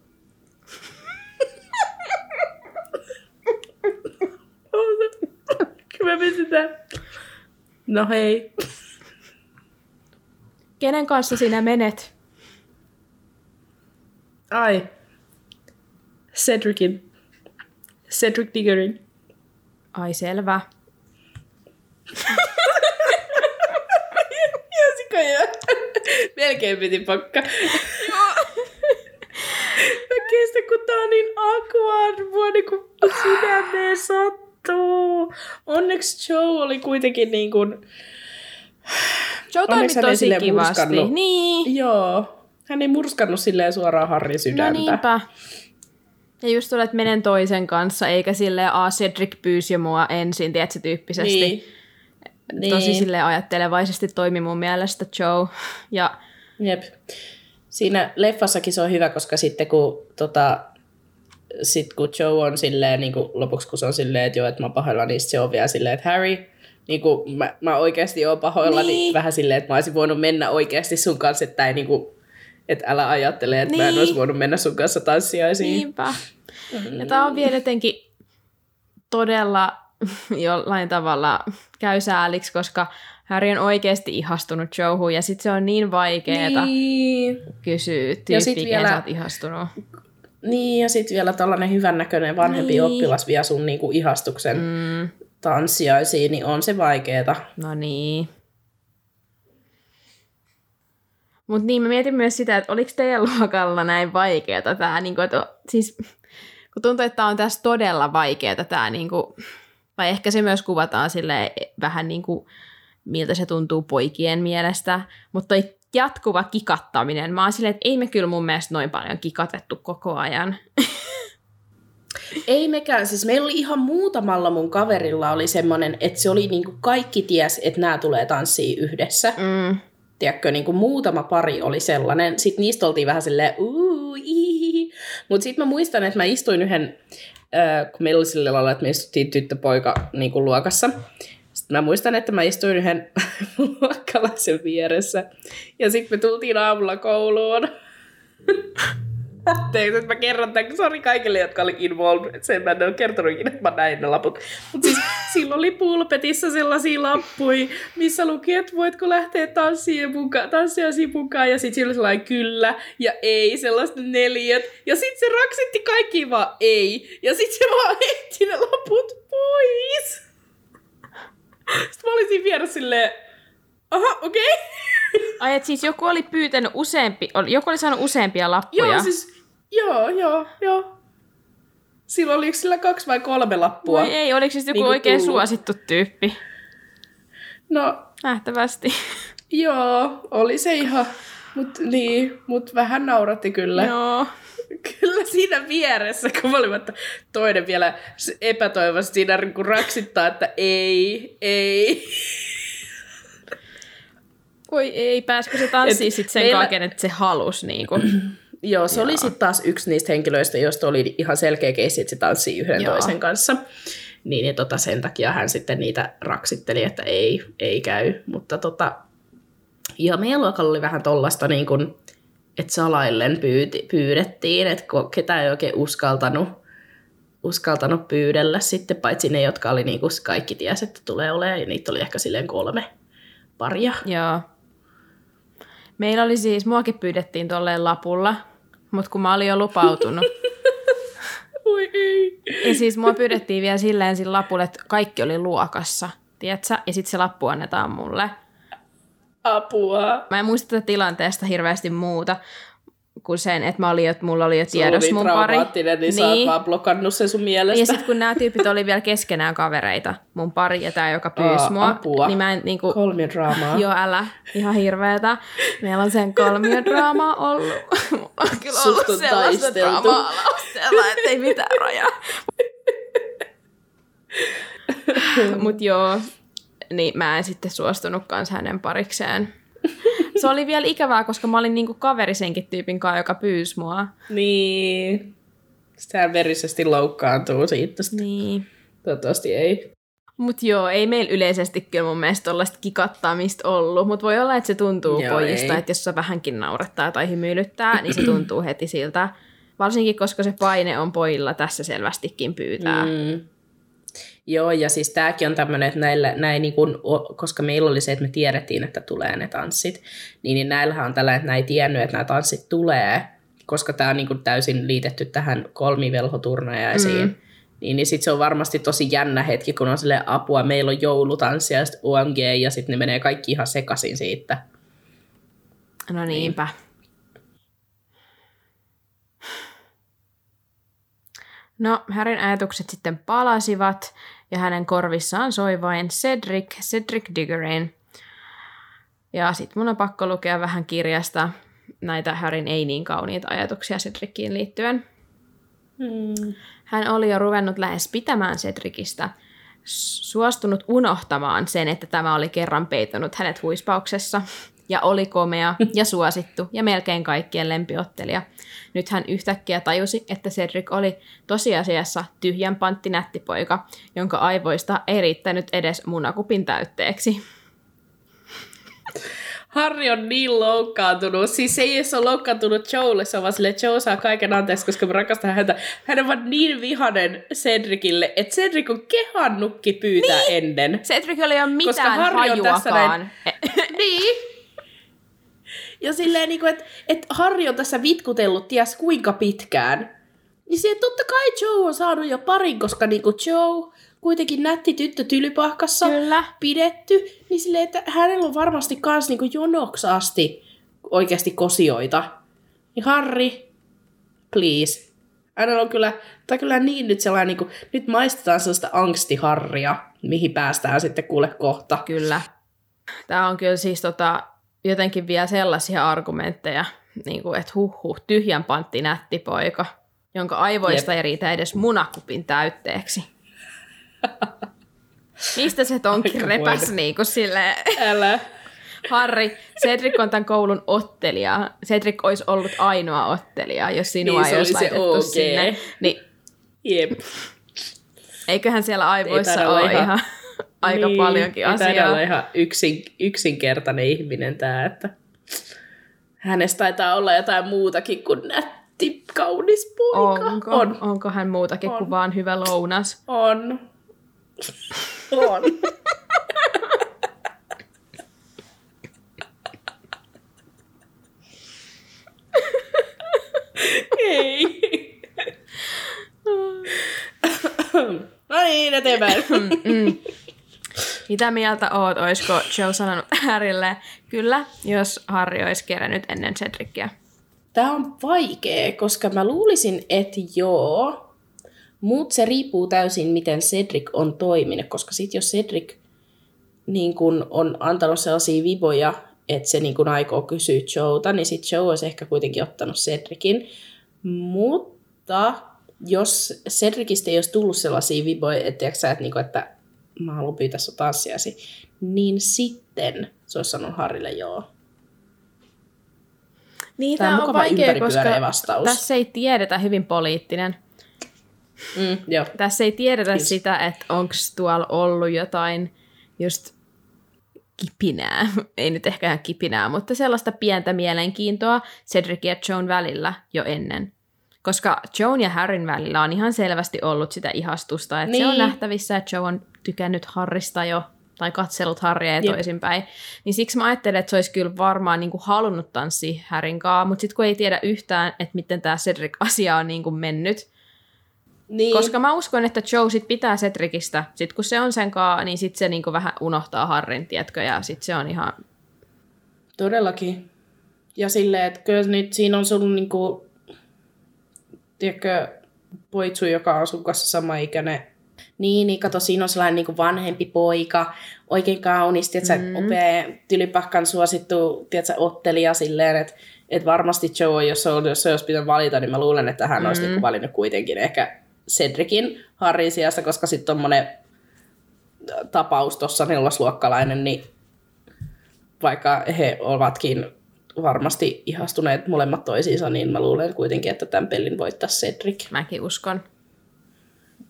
Kyllä me sitä. No hei.
Kenen kanssa sinä menet?
Ai. Cedricin. Cedric Diggerin.
Ai selvä.
Jäsikö jo? Melkein piti pakka. Mä kestä, kun tää on niin awkward. Mua niinku sydämeen sattuu. Onneksi Joe oli kuitenkin niin kuin...
Joe toimi tosi kivasti.
murskannut.
Niin.
Joo. Hän ei murskannut silleen suoraan Harrin
No
sydäntä.
niinpä. Ja just että menen toisen kanssa, eikä silleen, a Cedric pyysi jo mua ensin, tiedätkö, tyyppisesti.
Niin.
Niin. Tosi silleen ajattelevaisesti toimi mun mielestä Joe. Ja
Jep. Siinä leffassakin se on hyvä, koska sitten kun, tota, sit kun Joe on silleen, niin kuin lopuksi kun se on silleen, että joo, että mä oon pahoillani, niin se on vielä silleen, että Harry, niin kuin mä, mä oikeasti oon pahoillani
Niin.
niin. vähän silleen, että mä olisin voinut mennä oikeasti sun kanssa, että ei niin kuin, että älä ajattele, että niin. mä en
Niin.
olisi voinut mennä sun kanssa tanssiaisiin.
niinpä. Ja tää on vielä jotenkin todella jollain tavalla käy sääliksi, koska Harry on oikeasti ihastunut Joehuun ja sit se on niin vaikeeta
Niin.
kysyä tyyppiä,
vielä-
sä oot ihastunut.
Niin, ja sitten vielä tällainen hyvännäköinen vanhempi
Niin.
oppilas vie sun niinku ihastuksen mm. Tanssiaisiin, niin on se vaikeeta.
no niin. Mutta niin, mä mietin myös sitä, että oliko teidän luokalla näin vaikeeta tämä, niin että, siis kun tuntuu, että on tässä todella vaikeeta tämä, niin kuin, vai ehkä se myös kuvataan sille vähän niin kuin, miltä se tuntuu poikien mielestä, mutta toi jatkuva kikattaminen, mä oon silleen, että ei me kyllä mun mielestä noin paljon kikatettu koko ajan.
Ei mekään, siis meillä oli ihan muutamalla mun kaverilla oli semmoinen, että se oli niinku kaikki ties, että nämä tulee tanssiin yhdessä.
Mm,
tiedätkö, niin kuin muutama pari oli sellainen. Sitten niistä oltiin vähän silleen, uu, Mutta sitten mä muistan, että mä istuin yhden, äh, kun meillä oli sillä lailla, että me istuttiin tyttöpoika niin kuin luokassa. Mä muistan, että mä istuin yhden luokkalaisen vieressä. Ja sitten me tultiin aamulla kouluun. Tein, että mä kerron tämän, sori kaikille, jotka oli involved, sen mä en ole kertonut ikinä, että mä näin ne laput. Mutta siis silloin oli pulpetissa sellaisia lappuja, missä luki, että voitko lähteä tanssien mukaan, tanssiasi mukaan, ja sitten sillä oli sellainen kyllä ja ei, sellaiset neljät. Ja sitten se raksitti kaikki vaan ei, ja sitten se vaan heitti ne laput pois. Sitten mä olisin vieressä silleen, aha, okei. Okay.
Ai, et siis joku oli pyytänyt useampi, joku oli saanut useampia lappuja.
Joo, siis Joo, joo, joo. Silloin oliko sillä kaksi vai kolme lappua?
Voi ei, oliko siis joku niin oikein tullut? suosittu tyyppi?
No.
Nähtävästi.
Joo, oli se ihan, mut, niin, mut vähän nauratti kyllä.
Joo.
Kyllä siinä vieressä, kun mä olin, että toinen vielä epätoivoisesti siinä kun raksittaa, että ei, ei.
Voi ei, pääskö se tanssiin sitten sen meillä... kaiken, että se halus niin kuin.
Joo, se Joo. oli sitten taas yksi niistä henkilöistä, josta oli ihan selkeä keissi, että se tanssii yhden Joo. toisen kanssa. Niin ja tota, sen takia hän sitten niitä raksitteli, että ei, ei käy. Mutta tota, ja meidän luokalla oli vähän tollasta, niin kuin, että salaillen pyyti, pyydettiin, että ketä ei oikein uskaltanut, uskaltanut pyydellä sitten, paitsi ne, jotka oli niin kuin kaikki ties, että tulee olemaan, ja niitä oli ehkä silleen kolme paria.
Joo. Meillä oli siis, muakin pyydettiin tolleen lapulla, mutta kun mä olin jo lupautunut.
Oi ei.
Ja siis mua pyydettiin vielä silleen sillä lapulla, että kaikki oli luokassa, tiedätkö? Ja sitten se lappu annetaan mulle.
Apua.
Mä en muista tätä tilanteesta hirveästi muuta, kuin sen, että mä olin, että mulla oli jo tiedossa mun pari.
niin, niin sä oot niin. vaan blokannut sen sun mielestä.
Ja sitten kun nämä tyypit oli vielä keskenään kavereita, mun pari ja tämä, joka pyysi oh, mua.
Apua.
Niin mä en, niin kuin,
kolmiodraamaa.
Joo, älä. Ihan hirveetä. Meillä on sen kolmiodraamaa ollut. Mulla on kyllä ollut on sellaista draamaa alaustella, että ei mitään rajaa. Mut joo, niin mä en sitten suostunut kanssa hänen parikseen se oli vielä ikävää, koska mä olin niinku kaveri senkin tyypin kanssa, joka pyysi mua.
Niin. Sitä verisesti loukkaantuu siitä.
Niin.
Toivottavasti ei.
Mut joo, ei meillä yleisesti kyllä mun mielestä tollaista kikattamista ollut, mutta voi olla, että se tuntuu joo, pojista, ei. että jos se vähänkin naurattaa tai hymyilyttää, niin se tuntuu heti siltä. Varsinkin, koska se paine on pojilla tässä selvästikin pyytää. Mm.
Joo, ja siis tämäkin on tämmöinen, että näillä, näin niin kun, koska meillä oli se, että me tiedettiin, että tulee ne tanssit, niin, niin näillähän on tällä, että näin tiennyt, että nämä tanssit tulee, koska tämä on niin kuin täysin liitetty tähän kolmivelhoturnajaisiin. Mm. Niin, niin sitten se on varmasti tosi jännä hetki, kun on silleen apua, meillä on joulutanssi ja sitten UMG, ja sitten ne menee kaikki ihan sekaisin siitä.
No niinpä. Niin. No, Härin ajatukset sitten palasivat, ja hänen korvissaan soi vain Cedric, Cedric Diggorin. Ja sitten mun on pakko lukea vähän kirjasta näitä Härin ei niin kauniita ajatuksia Cedriciin liittyen. Hmm. Hän oli jo ruvennut lähes pitämään Cedricistä, suostunut unohtamaan sen, että tämä oli kerran peitonut hänet huispauksessa ja oli komea ja suosittu ja melkein kaikkien lempiottelija. Nyt hän yhtäkkiä tajusi, että Cedric oli tosiasiassa tyhjän pantti nättipoika, jonka aivoista ei riittänyt edes munakupin täytteeksi.
Harri on niin loukkaantunut. Siis se ei edes ole loukkaantunut Joelle, se on vaan silleen, Joe saa kaiken anteeksi, koska mä rakastan häntä. Hän on vaan niin vihanen Cedricille, että Cedric on kehannutkin pyytää niin. ennen.
Cedric oli jo mitään koska Harri on tässä näin...
niin. Ja silleen, niin kuin, että, että Harri on tässä vitkutellut ties kuinka pitkään. Niin se, totta kai Joe on saanut jo parin, koska niin kuin Joe, kuitenkin nätti tyttö tylypahkassa
Kyllä.
pidetty, niin silleen, että hänellä on varmasti kans niin kuin jonoks asti oikeasti kosioita. Niin Harri, please. Hänellä on kyllä, tai kyllä niin nyt sellainen, niin kuin, nyt maistetaan sellaista angstiharria, mihin päästään sitten kuule kohta.
Kyllä. Tämä on kyllä siis tota, jotenkin vielä sellaisia argumentteja, niin kuin, että huh huh, tyhjän pantti nätti poika, jonka aivoista Jep. ei riitä edes munakupin täytteeksi. Mistä se tonkin repäs niin kuin silleen?
Älä.
Harry, Cedric on tämän koulun ottelija. Cedric olisi ollut ainoa ottelija, jos sinua
Niin,
ei olisi laitettu
OG.
sinne. Niin
Jep.
eiköhän siellä aivoissa
olla
ole ihan,
ihan-
aika
niin,
paljonkin asiaa.
olla ihan yksin, yksinkertainen ihminen tämä, että hänestä taitaa olla jotain muutakin kuin nätti, kaunis poika.
Onko,
On.
onko hän muutakin
On.
kuin vaan hyvä lounas?
On. On. Ei. No niin, eteenpäin.
Mitä mieltä oot? Olisiko Joe sanonut Harrylle kyllä, jos Harry olisi kerännyt ennen Cedricia?
Tämä on vaikea, koska mä luulisin, että joo, mutta se riippuu täysin, miten Cedric on toiminut, koska sit jos Cedric niin kun on antanut sellaisia viboja, että se niin kun aikoo kysyä Joeta, niin sit Joe olisi ehkä kuitenkin ottanut Cedricin. Mutta jos Cedricistä ei olisi tullut sellaisia viboja, että, tiedätkö sä, että, niin että mä haluan pyytää sun tanssiasi, niin sitten se olisi sanonut Harrille joo.
Niin,
Tämä on mukava ympäripyöreä vastaus.
tässä ei tiedetä hyvin poliittinen.
Mm, joo.
Tässä ei tiedetä
Kiitos.
sitä, että onko tuolla ollut jotain just kipinää, ei nyt ehkä ihan kipinää, mutta sellaista pientä mielenkiintoa Cedric ja Joan välillä jo ennen. Koska Joan ja Harryn välillä on ihan selvästi ollut sitä ihastusta, että niin. se on
Niin.
nähtävissä, että Joe on tykännyt Harrista jo, tai katsellut Harria ja toisinpäin. Niin siksi mä ajattelen, että se olisi kyllä varmaan niin kuin halunnut tanssia Harryn kanssa, mutta sitten kun ei tiedä yhtään, että miten tämä Cedric-asia on niin kuin mennyt,
Niin.
koska mä uskon, että Joe sit pitää Cedricistä. Sitten kun se on sen kaa, niin sitten se niinku vähän unohtaa Harrin, tiedätkö, ja sitten se on ihan...
Todellakin. Ja silleen, että kyllä nyt siinä on sun niinku, tiedätkö, poitsu, joka on sun kanssa sama ikäinen. Niin, niin kato, siinä on sellainen niinku vanhempi poika, oikein kaunis, tiedätkö, mm. upea, tylypahkan suosittu, tiedätkö, ottelija silleen, että et varmasti Joe, jos on, jos se olisi pitänyt valita, niin mä luulen, että hän mm. olisi niinku valinnut kuitenkin ehkä Cedricin Harrin sijasta, koska sitten tommonen tapaus tuossa nelosluokkalainen, niin vaikka he ovatkin varmasti ihastuneet molemmat toisiinsa, niin mä luulen kuitenkin, että tämän pelin voittaa Cedric.
Mäkin uskon.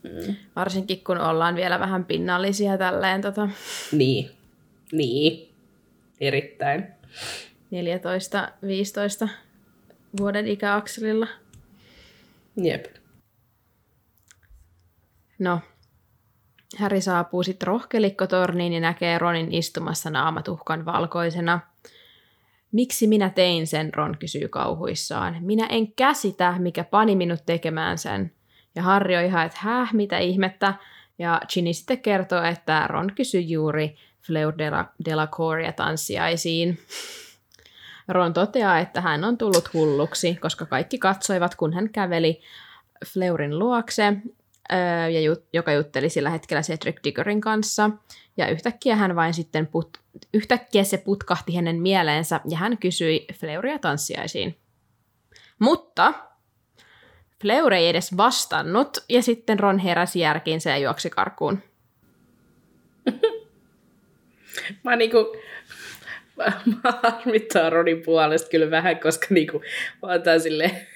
Mm. Varsinkin kun ollaan vielä vähän pinnallisia tälleen tota,
Niin. Niin. Erittäin.
14-15 vuoden ikäakselilla.
Jep.
No, Häri saapuu sitten rohkelikkotorniin ja näkee Ronin istumassa naamatuhkan valkoisena. Miksi minä tein sen, Ron kysyy kauhuissaan. Minä en käsitä, mikä pani minut tekemään sen. Ja Harri on ihan, että häh, mitä ihmettä. Ja Ginny sitten kertoo, että Ron kysyi juuri Fleur Delacoria tanssiaisiin. Ron toteaa, että hän on tullut hulluksi, koska kaikki katsoivat, kun hän käveli Fleurin luokse, ja jut- joka jutteli sillä hetkellä Cedric Diggorin kanssa. Ja yhtäkkiä hän vain sitten put- yhtäkkiä se putkahti hänen mieleensä ja hän kysyi Fleuria tanssiaisiin. Mutta Fleur ei edes vastannut ja sitten Ron heräsi järkiinsä ja juoksi karkuun.
Mä niinku, mä, harmittaa Ronin puolesta kyllä vähän, koska niinku, mä silleen,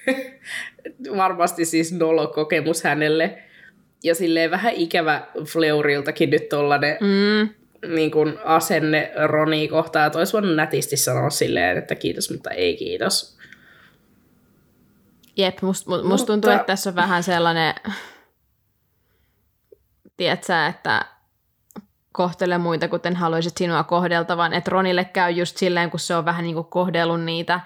varmasti siis nolo kokemus hänelle. Ja silleen vähän ikävä Fleuriltakin nyt tollanen
Mm,
niin kuin asenne Ronia kohtaan, että olisi voinut nätisti sanoa silleen, että kiitos, mutta ei kiitos.
jep, musta must, must tuntuu,
Mutta-
että tässä on vähän sellainen, tiedätkö, että kohtele muita, kuten haluaisit sinua kohdeltavan, että Ronille käy just silleen, kun se on vähän niin kuin kohdellut niitä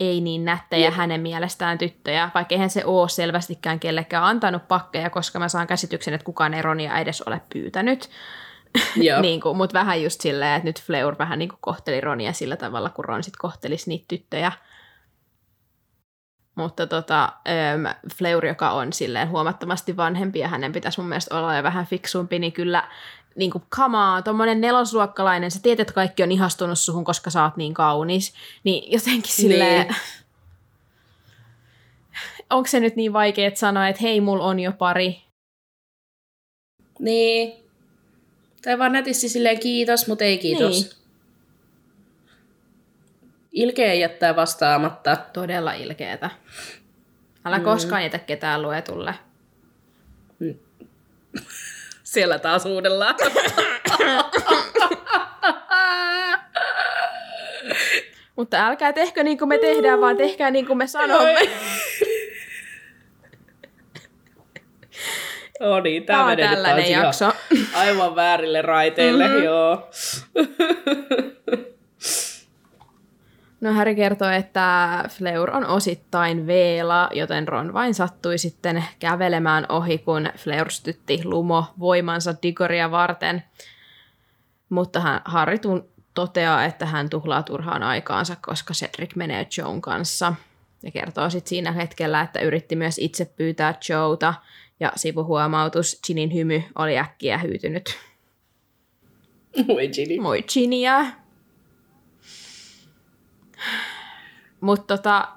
ei niin nättejä
Jep.
hänen mielestään tyttöjä, vaikka eihän se ole selvästikään kellekään antanut pakkeja, koska mä saan käsityksen, että kukaan ei Ronia edes ole pyytänyt. Niin kuin, mutta vähän just silleen, että nyt Fleur vähän niin kuin kohteli Ronia sillä tavalla, kun Ron sitten kohtelisi niitä tyttöjä. Mutta tota, ähm, Fleur, joka on silleen huomattavasti vanhempi ja hänen pitäisi mun mielestä olla jo vähän fiksumpi, niin kyllä niin kuin, come on, tommonen nelosluokkalainen, sä tiedät, että kaikki on ihastunut suhun, koska sä oot niin kaunis, niin jotenkin silleen,
Niin.
onko se nyt niin vaikea että sanoa, että hei, mulla on jo pari,
Niin. Tai vaan nätisti silleen kiitos, mutta ei kiitos.
Niin.
Ilkeä jättää vastaamatta.
Todella ilkeetä. Älä mm. koskaan jätä ketään luetulle.
Siellä taas uudellaan.
Mutta älkää tehkö niin kuin me tehdään, vaan tehkää niin kuin me sanomme.
No niin,
Tämä
tämä
on
menee
tällainen
ihan
jakso.
aivan väärille raiteille, mm-hmm. joo.
No Harry kertoo, että Fleur on osittain veela, joten Ron vain sattui sitten kävelemään ohi, kun Fleur stytti lumo voimansa Digoria varten. Mutta hän, Harry tun- toteaa, että hän tuhlaa turhaan aikaansa, koska Cedric menee Joan kanssa. Ja kertoo sitten siinä hetkellä, että yritti myös itse pyytää Joota, ja sivuhuomautus, Ginin hymy oli äkkiä hyytynyt.
Moi Ginny.
Moi Ginia. Mutta tota,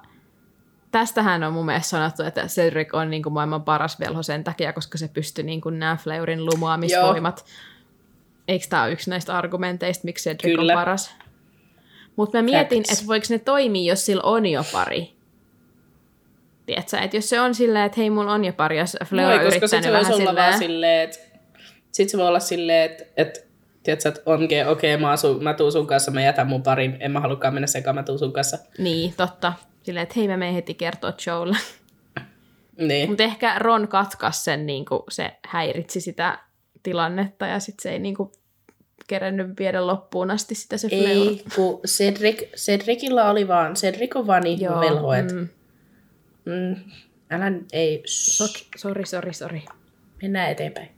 tästähän on mun mielestä sanottu, että Cedric on niinku maailman paras velho sen takia, koska se pystyy niinku nämä Fleurin lumoamisvoimat. Eikö tämä ole yksi näistä argumenteista, miksi Cedric
Kyllä.
on paras? Mutta mä mietin, että voiko ne toimia, jos sillä on jo pari. Tiedätkö, että jos se on silleen, että hei, mulla on jo pari, jos Fleur
Voi,
on
koska
yrittänyt
sitten se
vähän
olla vaan
silleen...
silleen, että sit se voi olla silleen, että, että tiedätkö, että onkin, okei, okay, mä, asun, mä tuun sun kanssa, mä jätän mun parin, en mä halukaan mennä sekaan, mä tuun sun kanssa.
Niin, totta. Silleen, että hei, mä menen heti kertoa Joelle.
Niin.
Mutta ehkä Ron katkas sen, niin kuin se häiritsi sitä tilannetta ja sitten se ei niin kuin kerennyt viedä loppuun asti sitä se Fleur.
Ei, kun Cedric, Cedricilla oli vaan, Cedric on vaan niin velho, että
mm.
mm, älä, ei,
Sori, sori, sori, sori.
mennään eteenpäin.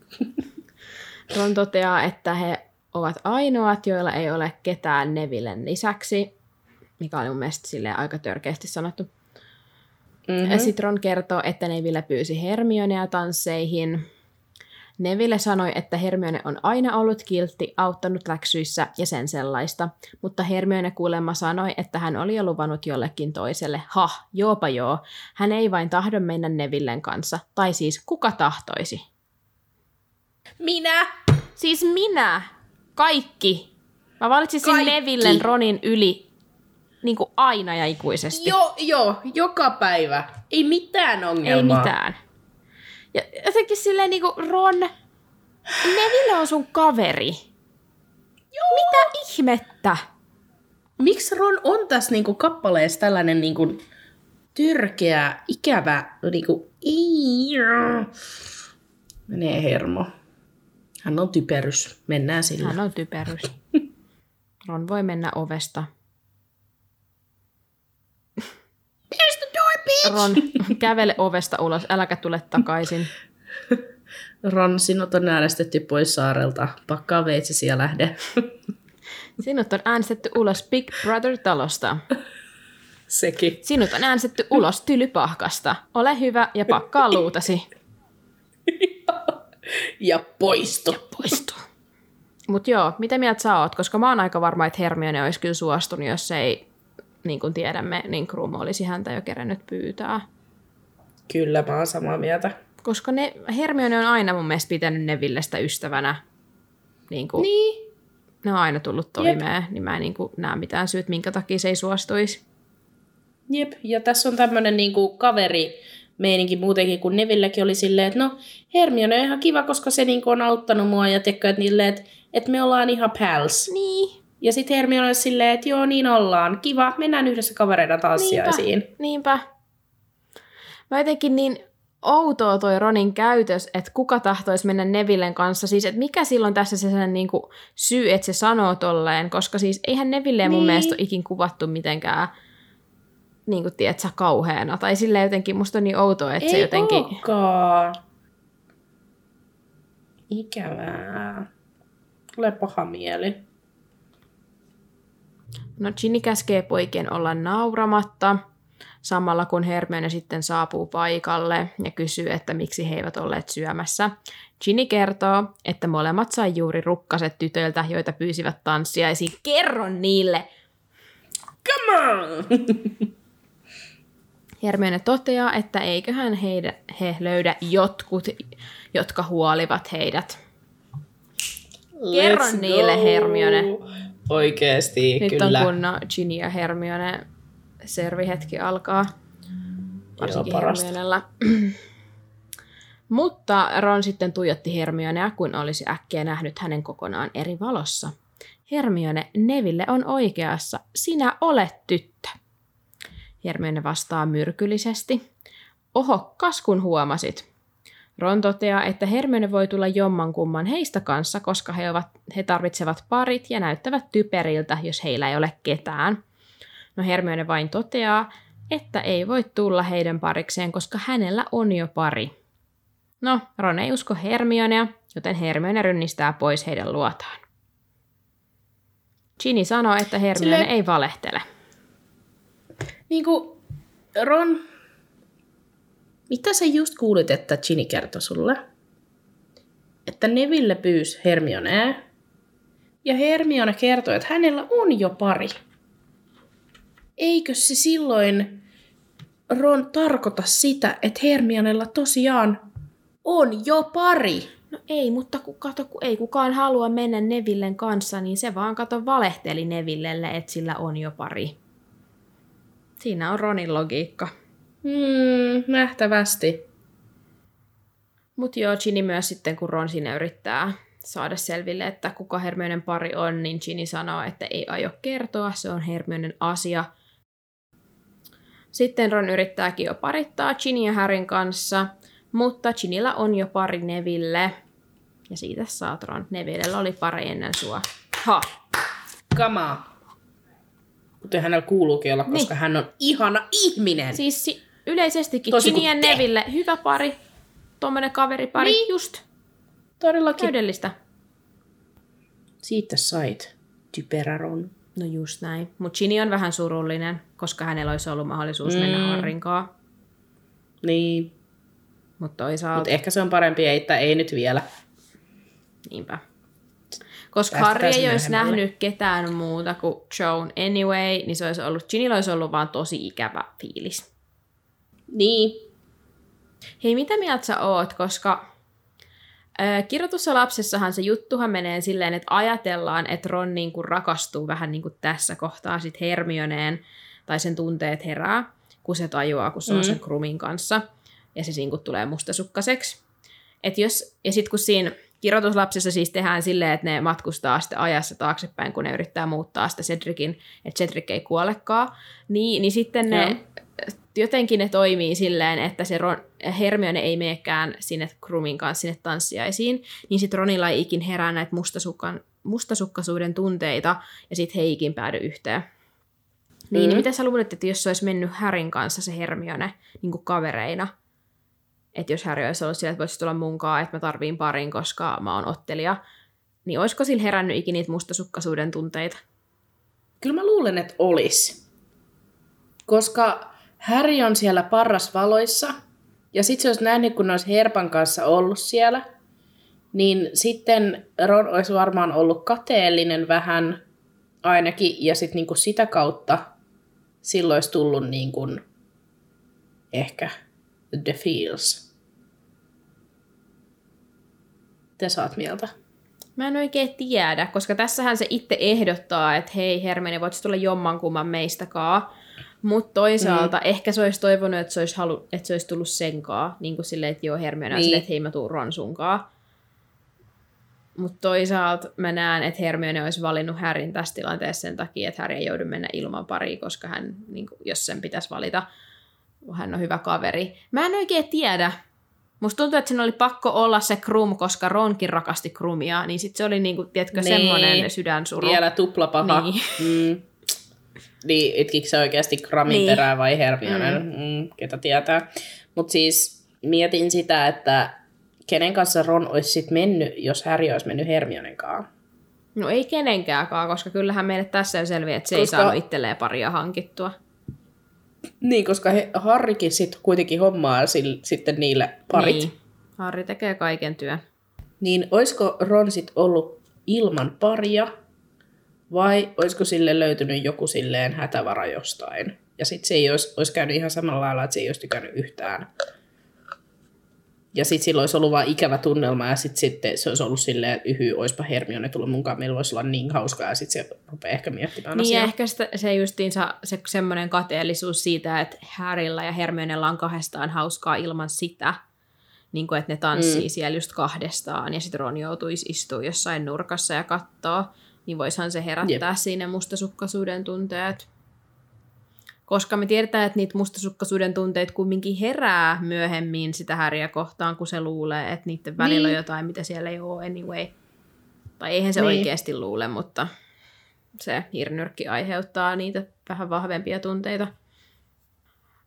Ron toteaa, että he ovat ainoat, joilla ei ole ketään Nevillen lisäksi, mikä oli mun mielestä aika törkeästi sanottu.
Mm-hmm.
Sitten Ron kertoo, että Neville pyysi Hermionea tansseihin. Neville sanoi, että Hermione on aina ollut kiltti, auttanut läksyissä ja sen sellaista, mutta Hermione kuulemma sanoi, että hän oli jo luvannut jollekin toiselle. Ha, joopa joo, hän ei vain tahdo mennä Nevillen kanssa, tai siis kuka tahtoisi?
Minä!
Siis minä, kaikki. Mä valitsisin
Kaikki.
Nevillen Ronin yli niin kuin aina ja ikuisesti.
Joo, joo, joka päivä. Ei mitään
Ei
ongelmaa.
mitään. Ja jotenkin silleen niinku, Ron, Neville on sun kaveri. Joo. Mitä ihmettä?
Miksi Ron on tässä niinku kappaleessa tällainen niinku tyrkeä, ikävä, niinku, menee hermo. Hän on typerys. Mennään sillä.
Hän on typerys. Ron voi mennä ovesta.
There's the door, bitch!
Ron, kävele ovesta ulos, äläkä tule takaisin.
Ron, sinut on äänestetty pois saarelta. Pakkaa veitsesi ja lähde.
Sinut on äänestetty ulos Big Brother-talosta.
Sekin.
Sinut on äänestetty ulos tylypahkasta. Ole hyvä ja pakkaa luutasi.
Ja poistu.
Poistu. Mut joo, mitä mieltä sä oot? Koska mä oon aika varma, että Hermione olisi kyllä suostunut, jos ei, niin kuin tiedämme, niin Krum olisi häntä jo kerännyt pyytää.
Kyllä, mä oon samaa mieltä.
Koska ne, Hermione on aina mun mielestä pitänyt Nevillestä ystävänä. Niin kuin,
Niin.
Ne on aina tullut toimeen, niin mä en niin kuin, näe mitään syyt, minkä takia se ei suostuisi.
Jep, ja tässä on tämmönen niinku kaveri meininki muutenkin, kun Nevillekin oli silleen, että no Hermione on ihan kiva, koska se niinku on auttanut mua ja tekee, että, niille, että, että me ollaan ihan pals.
Niin,
Ja sitten Hermione oli silleen, että joo niin ollaan, kiva, mennään yhdessä kavereina tanssiaisiin.
niinpä, niinpä. Mä jotenkin niin outoa toi Ronin käytös, että kuka tahtoisi mennä Nevillen kanssa. Siis, että mikä silloin tässä se sen niin kuin syy, että se sanoo tolleen, koska siis eihän Nevilleen mun
Niin.
mielestä ole ikin kuvattu mitenkään niin kuin, tiedätkö, kauheana. Tai sille jotenkin, musta on niin outoa, että
Ei
se jotenkin...
olekaan. Ikävää. Tulee paha mieli.
No Ginny käskee poikien olla nauramatta, samalla kun Hermione sitten saapuu paikalle ja kysyy, että miksi he eivät olleet syömässä. Ginny kertoo, että molemmat sai juuri rukkaset tytöiltä, joita pyysivät tanssiaisiin. Kerro niille!
Come on!
Hermione toteaa, että eiköhän heidä, he löydä jotkut, jotka huolivat heidät. Kerro
Let's
niille,
go.
Hermione.
Oikeesti,
Nyt
kyllä.
on kun Ginny ja Hermione servihetki alkaa. Varsinkin. Hermionella. Mutta Ron sitten tuijotti Hermionea, kun olisi äkkiä nähnyt hänen kokonaan eri valossa. Hermione, Neville on oikeassa. Sinä olet tyttö. Hermione vastaa myrkyllisesti. Oho, kas kun huomasit. Ron toteaa, että Hermione voi tulla jommankumman heistä kanssa, koska he, ovat, he tarvitsevat parit ja näyttävät typeriltä, jos heillä ei ole ketään. No Hermione vain toteaa, että ei voi tulla heidän parikseen, koska hänellä on jo pari. No, Ron ei usko Hermionea, joten Hermione rynnistää pois heidän luotaan. Ginny sanoo, että Hermione
Silleen-
ei valehtele.
Niinku, Ron, mitä sä just kuulit, että Ginny kertoi sulle? Että Neville pyysi Hermionea, ja Hermione kertoi, että hänellä on jo pari. Eikö se silloin, Ron, tarkoita sitä, että Hermionella tosiaan on jo pari?
No ei, mutta kun, kato, kun ei kukaan halua mennä Nevillen kanssa, niin se vaan kato valehteli Nevillelle, että sillä on jo pari. Siinä on Ronin logiikka.
Hmm, nähtävästi.
Mutta joo, Ginny myös sitten, kun Ron siinä yrittää saada selville, että kuka Hermionen pari on, niin Ginny sanoo, että ei aio kertoa, se on Hermionen asia. Sitten Ron yrittääkin jo parittaa Ginny ja Harryn kanssa, mutta Ginnyllä on jo pari Neville. Ja siitä saat Ron. Nevillellä oli pari ennen sua. Ha!
Kamaa. Kuten hänellä kuuluukin olla, koska hän on ihana ihminen.
Siis si- yleisestikin Ginny
kuin
ja. Neville, hyvä pari. Tuommoinen kaveripari,
Niin.
just
Todellakin.
täydellistä.
Siitä sait typeräron.
No just näin. Mutta Ginny on vähän surullinen, koska hänellä olisi ollut mahdollisuus mm. mennä. Harrinkaan.
Niin,
Mutta toisaalta,
mutta ehkä se on parempi, että ei nyt vielä.
niinpä. Koska
Päästetään
Harry ei olisi nähnyt ketään muuta kuin Joan anyway, niin se olisi ollut, Ginnyllä olisi ollut vaan tosi ikävä fiilis.
Niin.
Hei, mitä mieltä sä oot, koska ö, kirjoitussa lapsessahan se juttuhan menee silleen, että ajatellaan, että Ron niin kuin rakastuu vähän niin kuin tässä kohtaa sit Hermioneen, tai sen tunteet herää, kun se tajuaa, kun se on
Mm.
sen Krumin kanssa, ja se niin kuin tulee mustasukkaiseksi. Et jos, ja sitten kun siinä kirjoituslapsessa siis tehdään silleen, että ne matkustaa sitten ajassa taaksepäin, kun ne yrittää muuttaa sitä Cedricin, että Cedric ei kuolekaan, niin, niin sitten ne,
Joo.
jotenkin ne toimii silleen, että se Ron, Hermione ei meekään sinne Krumin kanssa sinne tanssiaisiin, niin sitten Ronilla ei ikin herää näitä mustasukkan, mustasukkaisuuden tunteita, ja sitten he ikin päädy yhteen. Niin,
Mm.
niin mitä sä luulet, että jos se olisi mennyt Härin kanssa se Hermione niin kuin kavereina, että jos Harry olisi ollut sillä, että voisi tulla munkaan, että mä tarviin parin, koska mä oon ottelija, niin olisiko sillä herännyt ikinä niitä mustasukkaisuuden tunteita?
Kyllä mä luulen, että olis. Koska Harry on siellä parrasvaloissa, ja sitten se olisi nähnyt, kun ne olisi Herpan kanssa ollut siellä, niin sitten Ron olisi varmaan ollut kateellinen vähän ainakin, ja sitten niinku sitä kautta silloin olisi tullut niinku ehkä the feels. Te saat mieltä.
Mä en oikein tiedä, koska tässähän se itse ehdottaa, että hei Hermione, voit tulla jommankumman meistäkaan. Mutta toisaalta mm. ehkä se olisi toivonut, että se olisi, halu, että se olisi tullut senkaan. Niin kuin silleen, että joo, Hermione on
Niin.
silleen, että hei mä tuun Ron sunkaan. Mutta toisaalta mä näen, että Hermione olisi valinnut Härin tässä tilanteessa sen takia, että Harry ei joudu mennä ilman pariin, koska hän, niin kuin, jos sen pitäisi valita, hän on hyvä kaveri. Mä en oikein tiedä. Musta tuntuu, että sen oli pakko olla se Krum, koska Ronkin rakasti Krumia, niin sit se oli niinku, tiedätkö,
Niin.
semmoinen sydänsuru.
Vielä tuplapaha.
Niin.
Mm. Niin, itkikö se oikeasti Kramin
Niin.
perää vai Hermionen, mm. Mm, ketä tietää. Mutta siis mietin sitä, että kenen kanssa Ron olisi sit mennyt, jos Harry olisi mennyt Hermionen kanssa.
No ei kenenkääkaan, koska kyllähän meille tässä jo selviää, että se
Koska-
ei saanut itselleen paria hankittua.
Niin, koska he, Harrikin sit kuitenkin hommaa sil, sitten niille parit. Niin.
Niin. Harri tekee kaiken työn.
niin olisiko Ron sit ollut ilman paria vai olisiko sille löytynyt joku silleen hätävara jostain? Ja sitten se ei olisi, olisi käynyt ihan samalla lailla, että se ei olisi tykännyt yhtään Ja sitten sillä olisi ollut vaan ikävä tunnelma ja sitten sit se olisi ollut silleen, että yhy, oispa Hermione tullut mukaan, meillä voisi olla niin hauskaa ja sitten se rupeaa ehkä miettimään
Niin
asiaa.
ehkä sitä, se justiinsa se semmoinen kateellisuus siitä, että Harrylla ja Hermionella on kahdestaan hauskaa ilman sitä, niin kuin, että ne tanssii mm. siellä just kahdestaan ja sitten Ron joutuisi istua jossain nurkassa ja kattoo, niin voisihan se herättää Jep. siinä mustasukkaisuuden tunteet. Koska me tiedetään, että niitä mustasukkaisuuden tunteet kumminkin herää myöhemmin sitä häriä kohtaan, kun se luulee, että niiden välillä niin. on jotain, mitä siellä ei ole anyway. Tai eihän se niin. oikeasti luule, mutta se hirnyrkki aiheuttaa niitä vähän vahvempia tunteita.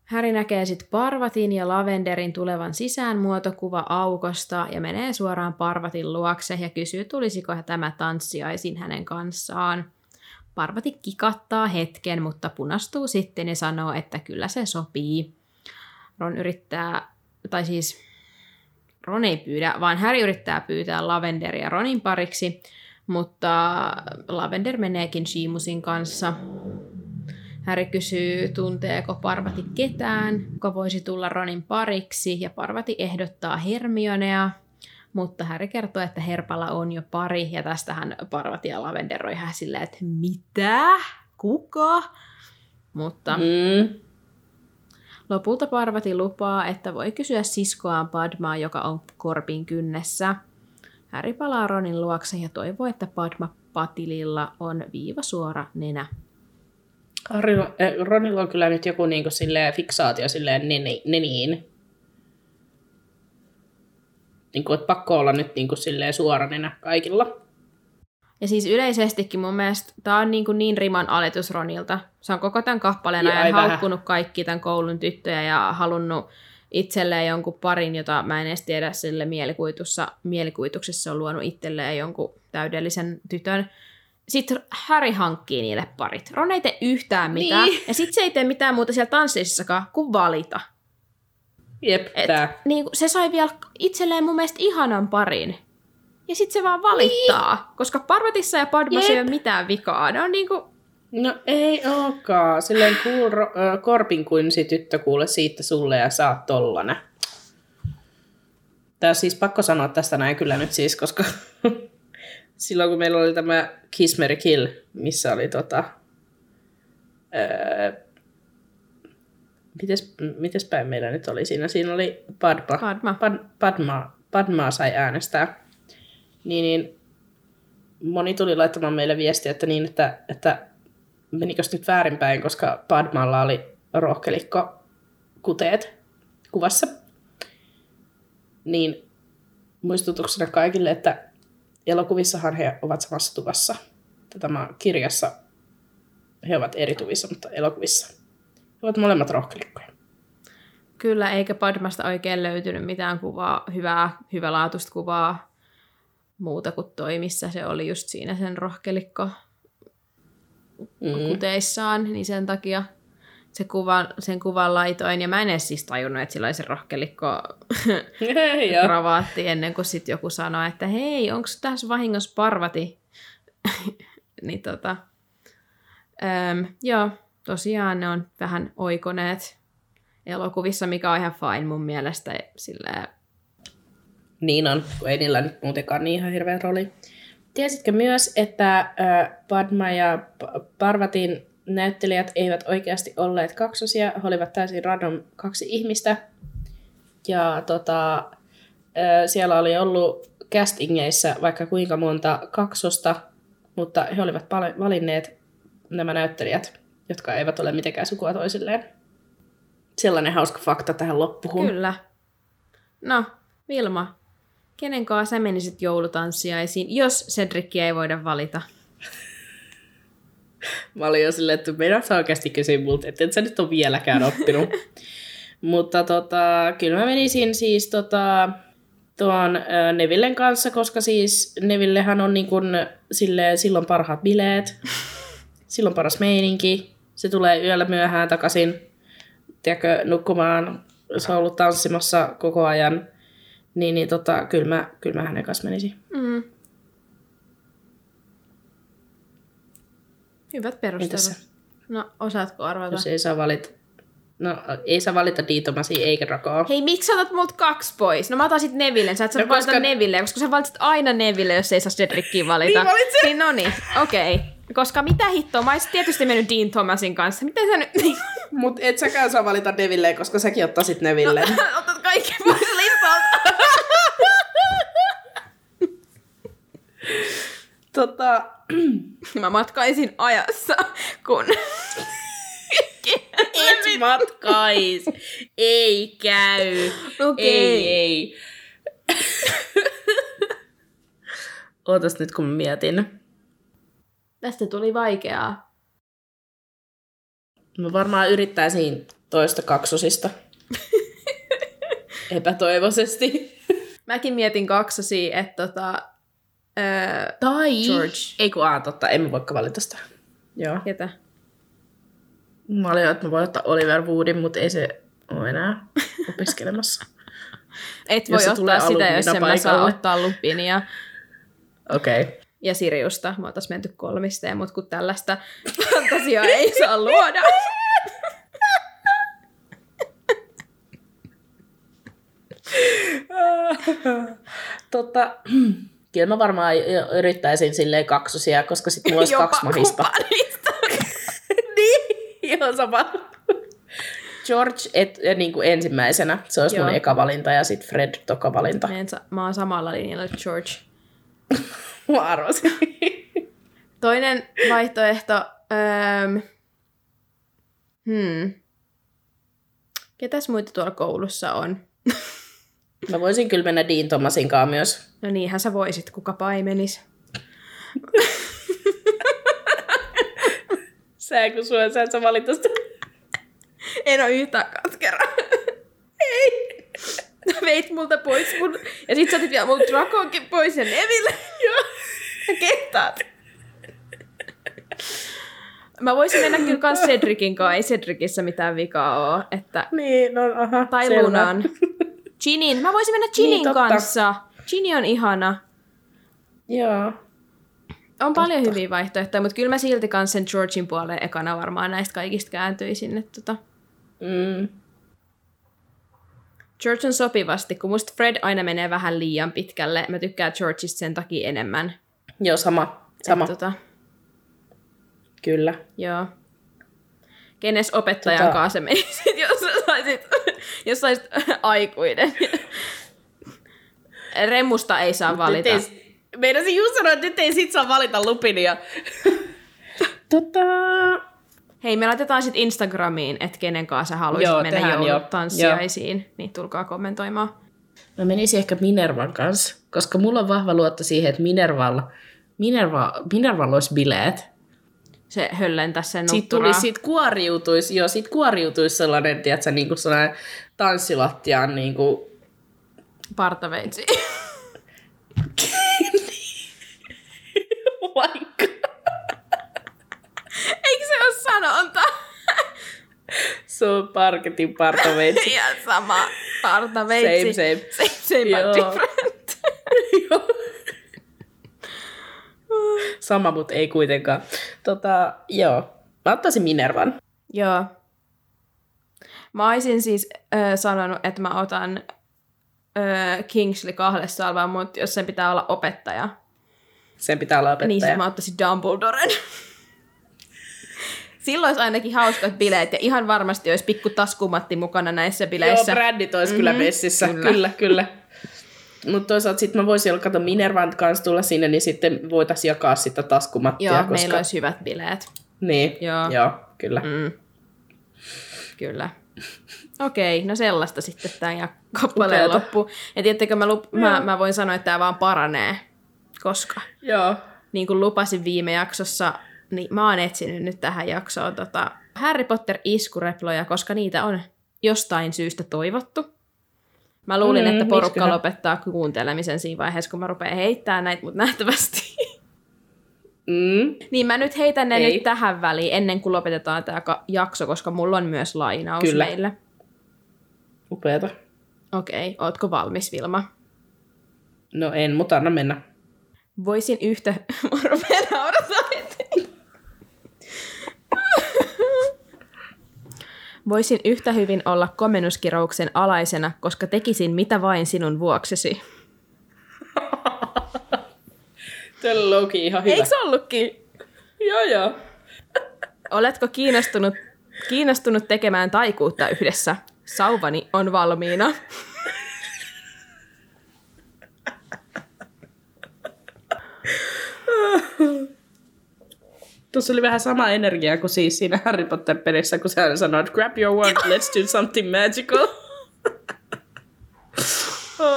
Häri näkee sitten Parvatin ja Lavenderin tulevan sisään muotokuva aukosta ja menee suoraan Parvatin luokse ja kysyy, tulisiko tämä tanssiaisin hänen kanssaan. Parvati kikattaa hetken, mutta punastuu sitten ja sanoo, että kyllä se sopii. Ron yrittää, tai siis Ron ei pyydä, vaan Harry yrittää pyytää Lavenderia Ronin pariksi, mutta Lavender meneekin Shimusin kanssa. Harry kysyy, tunteeko Parvati ketään, joka voisi tulla Ronin pariksi, ja Parvati ehdottaa Hermionea, mutta Harry kertoo, että Herpalla on jo pari, ja tästähän Parvati ja Lavender on ihan silleen, että mitä? Kuka? Mutta
Mm.
lopulta Parvati lupaa, että voi kysyä siskoaan Padmaa, joka on korpin kynnessä. Harry palaa Ronin luokse ja toivoo, että Padma Patililla on viivasuora nenä.
Harrylla, eh, Ronilla on kyllä nyt joku niinku silleen fiksaatio silleen neni, neniin. Niinku, että pakko olla nyt niinku silleen suoranenä kaikilla.
Ja siis yleisestikin mun mielestä tää on niin, kuin niin riman aletus Ronilta. Se on koko tämän kappaleen
Ja
ajan
vähän.
haukkunut kaikki tämän koulun tyttöjä ja halunnut itselleen jonkun parin, jota mä en edes tiedä sille mielikuvitussa, mielikuvituksessa on luonut itselleen jonkun täydellisen tytön. Sitten Harry hankkii niille parit. Ron ei tee yhtään mitään.
Niin.
Ja sitten se ei tee mitään muuta siellä tanssissakaan kuin valita.
Jep,
Et,
tää.
niin kuin se sai vielä itselleen mun mielestä ihanan parin. Ja sitten se vaan valittaa. Niin. Koska Parvatissa ja Padmassa ei ole mitään vikaa. Ne on niinku...
No ei ookaan. Silleen ro- ö, korpin kuin si tyttö kuule siitä sulle ja saat tollanen. Tää on siis pakko sanoa tästä näin kyllä nyt siis, koska silloin kun meillä oli tämä Kiss, Mary Kill, missä oli tota... Öö, mites, mites päin meillä nyt oli siinä? Siinä oli Padma.
Padma.
Pad, Padma. Padmaa sai äänestää. Niin, niin moni tuli laittamaan meille viestiä, että niin, että, että menikös nyt väärinpäin, koska Padmalla oli rohkelikko kuteet kuvassa. Niin muistutuksena kaikille, että elokuvissahan he ovat samassa tuvassa. Tämä kirjassa he ovat eri tuvissa, mutta elokuvissa ovat molemmat rohkelikkoja.
Kyllä, eikä Padmasta oikein löytynyt mitään kuvaa, hyvää, hyvälaatuista kuvaa muuta kuin toi, missä se oli just siinä sen rohkelikko
Mm.
kuteissaan, niin sen takia se kuvan, sen kuvan laitoin. Ja mä en edes siis tajunnut, että sillä oli se rohkelikko kravaatti ennen kuin sitten joku sanoi, että hei, onko tässä vahingossa parvati? niin tota, äm, joo, tosiaan ne on vähän oikoneet elokuvissa, mikä on ihan fine mun mielestä. Silleen,
Niin on, kun ei niillä nyt muutenkaan niin ihan hirveä rooli. Tiesitkö myös, että Padma ja Parvatin näyttelijät eivät oikeasti olleet kaksosia, he olivat täysin random kaksi ihmistä. Ja tota, siellä oli ollut castingeissa vaikka kuinka monta kaksosta, mutta he olivat valinneet nämä näyttelijät, jotka eivät ole mitenkään sukua toisilleen. Sellainen hauska fakta tähän loppuun.
Kyllä. No, Vilma, kenen kanssa sä menisit joulutanssiaisiin, jos Cedricia ei voida valita?
Mä olin jo silleen, että meidän saa oikeasti kysyä multa, että et sä nyt ole vieläkään oppinut. Mutta tota, kyllä mä menisin siis tota, tuon Nevillen kanssa, koska siis Nevillehän on niin kun, silleen, silloin parhaat bileet, silloin paras meininki, se tulee yöllä myöhään takaisin, tiedätkö, nukkumaan, se on ollut tanssimassa koko ajan, niin, niin tota, kyllä, mä, kyllä mä hänen kanssa menisin.
Mm. Hyvät perustelut. No, osaatko arvata?
Jos ei saa valita. No, ei saa valita Diitomasi eikä Drakoa.
Hei, miksi otat multa kaksi pois? No mä otan sit Nevillen. Sä et saa
No,
no, valita
koska-
Neville, koska sä valitset aina Neville, jos ei saa Cedrickiä valita.
Niin valitsin.
Niin no niin, okei. Okay. Koska mitä hittoa, mä olisin tietysti mennyt Dean Thomasin kanssa. Miten sä nyt...
Mut et säkään saa valita Neville, koska säkin ottaisit Neville.
Otat kaikki pois listalta.
tota,
Mä matkaisin ajassa, kun...
matkais. ei käy.
Okei.
Ei, ei. Ootas nyt, kun mietin.
Tästä tuli vaikeaa.
Mä varmaan yrittäisin toista kaksosista. Epätoivoisesti.
Mäkin mietin kaksosia, että tota... Öö,
Tai...
George.
Ei kun, aa, totta, emme voikaan valita sitä. Joo.
ketä?
Mä olin, että mä voin ottaa Oliver Woodin, mutta ei se ole enää opiskelemassa.
Et
Jos
voi
se
ottaa sitä, jos en mä saa ottaa Lupinia
Okei. Okay.
ja Siriusta. Me oltais menty kolmisteen, mutta kun tällaista fantasiaa ei saa luoda.
Tota, kyllä mä varmaan yrittäisin silleen kaksosia, koska sit mulla olisi
Jopa
kaksi mahista.
kumppanista.
Ihan sama. George et, niin kuin ensimmäisenä, se olisi mun
Joo.
eka valinta ja sitten Fred toka valinta.
Mä, en sa- mä oon samalla linjalla George.
Mä arvasin.
Toinen vaihtoehto. Öö, hmm. Ketäs muita tuolla koulussa on?
Mä voisin kyllä mennä Dean Thomasin kanssa myös.
No niinhän sä voisit, kuka paimenis.
Sä kun sua, sä et sä valita sitä.
En oo yhtään katkera. Ei. Veit multa pois mun... Ja sit sä otit vielä multa Drakonkin pois ja Neville. Joo. Ja kehtaat. Mä voisin mennä kyllä kans Cedricin kanssa. Ei Cedricissä mitään vikaa oo. Että...
Niin, no aha,
Tai
selvä.
Lunan. Ginin. Mä voisin mennä Ginin
Niin, totta.
kanssa. Ginny on ihana.
Joo.
On paljon hyviä vaihtoehtoja, mutta kyllä mä silti kans sen Georgin puoleen ekana varmaan näistä kaikista kääntyisin. Että tota.
Mm.
George on sopivasti, kun musta Fred aina menee vähän liian pitkälle. Mä tykkään Georgeista sen takia enemmän.
Joo, sama. Sama,
Et, tota,
kyllä.
joo. Kenes opettajan
Tota-
kanssa menisit, jos saisit, jos saisit aikuinen? Remusta ei saa valita.
Ei, meinasin just sanoa, että nyt ei sit saa valita Lupinia. tota...
Hei, me laitetaan sitten Instagramiin, että kenen kanssa sä haluaisit
Joo,
mennä
tehdään, joo.
joulutanssiaisiin. Niin tulkaa kommentoimaan.
Mä menisin ehkä Minervan kanssa, koska mulla on vahva luotto siihen, että Minervalla, Minerva, Minervalla olisi bileet.
Se höllentäisi sen nutturaa.
tuli, siitä kuoriutuisi, joo, siitä kuoriutuisi sellainen, tiedätkö, niin kuin sellainen tanssilattiaan niin kuin,
Partaveitsi.
vaikka.
Eikö se ole sanonta?
Se on parketin partaveitsi.
Ihan sama. Partaveitsi.
Same, same.
Same, same
Joo.
but different.
Joo. Sama, mutta ei kuitenkaan. Tota, joo. Mä ottaisin Minervan.
Joo. Mä olisin siis äh, sanonut, että mä otan äh, Kingsley kahdessa salvaan, mutta jos sen pitää olla opettaja,
Sen pitää olla opettaja.
niin sit mä ottaisin Dumbledoren. Silloin olisi ainakin hauskat bileet ja ihan varmasti olisi pikku taskumatti mukana näissä
Joo,
bileissä.
brändit olisi mm-hmm. kyllä messissä.
kyllä.
Kyllä, kyllä. Mutta toisaalta sitten mä voisin olla, kato Minervan kanssa tulla sinne, niin sitten voitaisiin jakaa sitä taskumattia.
Joo,
koska...
meillä olisi hyvät bileet.
Niin,
Joo.
joo, joo kyllä. Mm.
Kyllä. Okei, no sellaista sitten tämä kappaleen
Upeata.
loppu. Ja tiettekö, mä, lup- mä, mä voin sanoa, että tämä vaan paranee, koska
Joo.
niin kuin lupasin viime jaksossa, niin mä oon etsinyt nyt tähän jaksoon tota Harry Potter iskureploja, koska niitä on jostain syystä toivottu. Mä luulin,
Mm,
että porukka
miksiköhän?
lopettaa kuuntelemisen siinä vaiheessa, kun mä rupean heittämään näitä, mutta nähtävästi.
Mm.
niin mä nyt heitän ne
Ei.
nyt tähän väliin, ennen kuin lopetetaan tämä jakso, koska mulla on myös lainaus
Kyllä.
meille.
Upeata.
Okei, ootko valmis, Vilma?
No en, mutta anna mennä.
Voisin yhtä... Mä rupean heti. Voisin yhtä hyvin olla komennuskirouksen alaisena, koska tekisin mitä vain sinun vuoksesi.
On Loki ihan hyvä.
Eikö ollutkin?
Joo, joo.
Oletko kiinnostunut, kiinnostunut tekemään taikuutta yhdessä? Sauvani on valmiina.
Tuossa oli vähän sama energia kuin siis siinä Harry Potter-pelissä, kun sä sanoit, grab your wand, let's do something magical.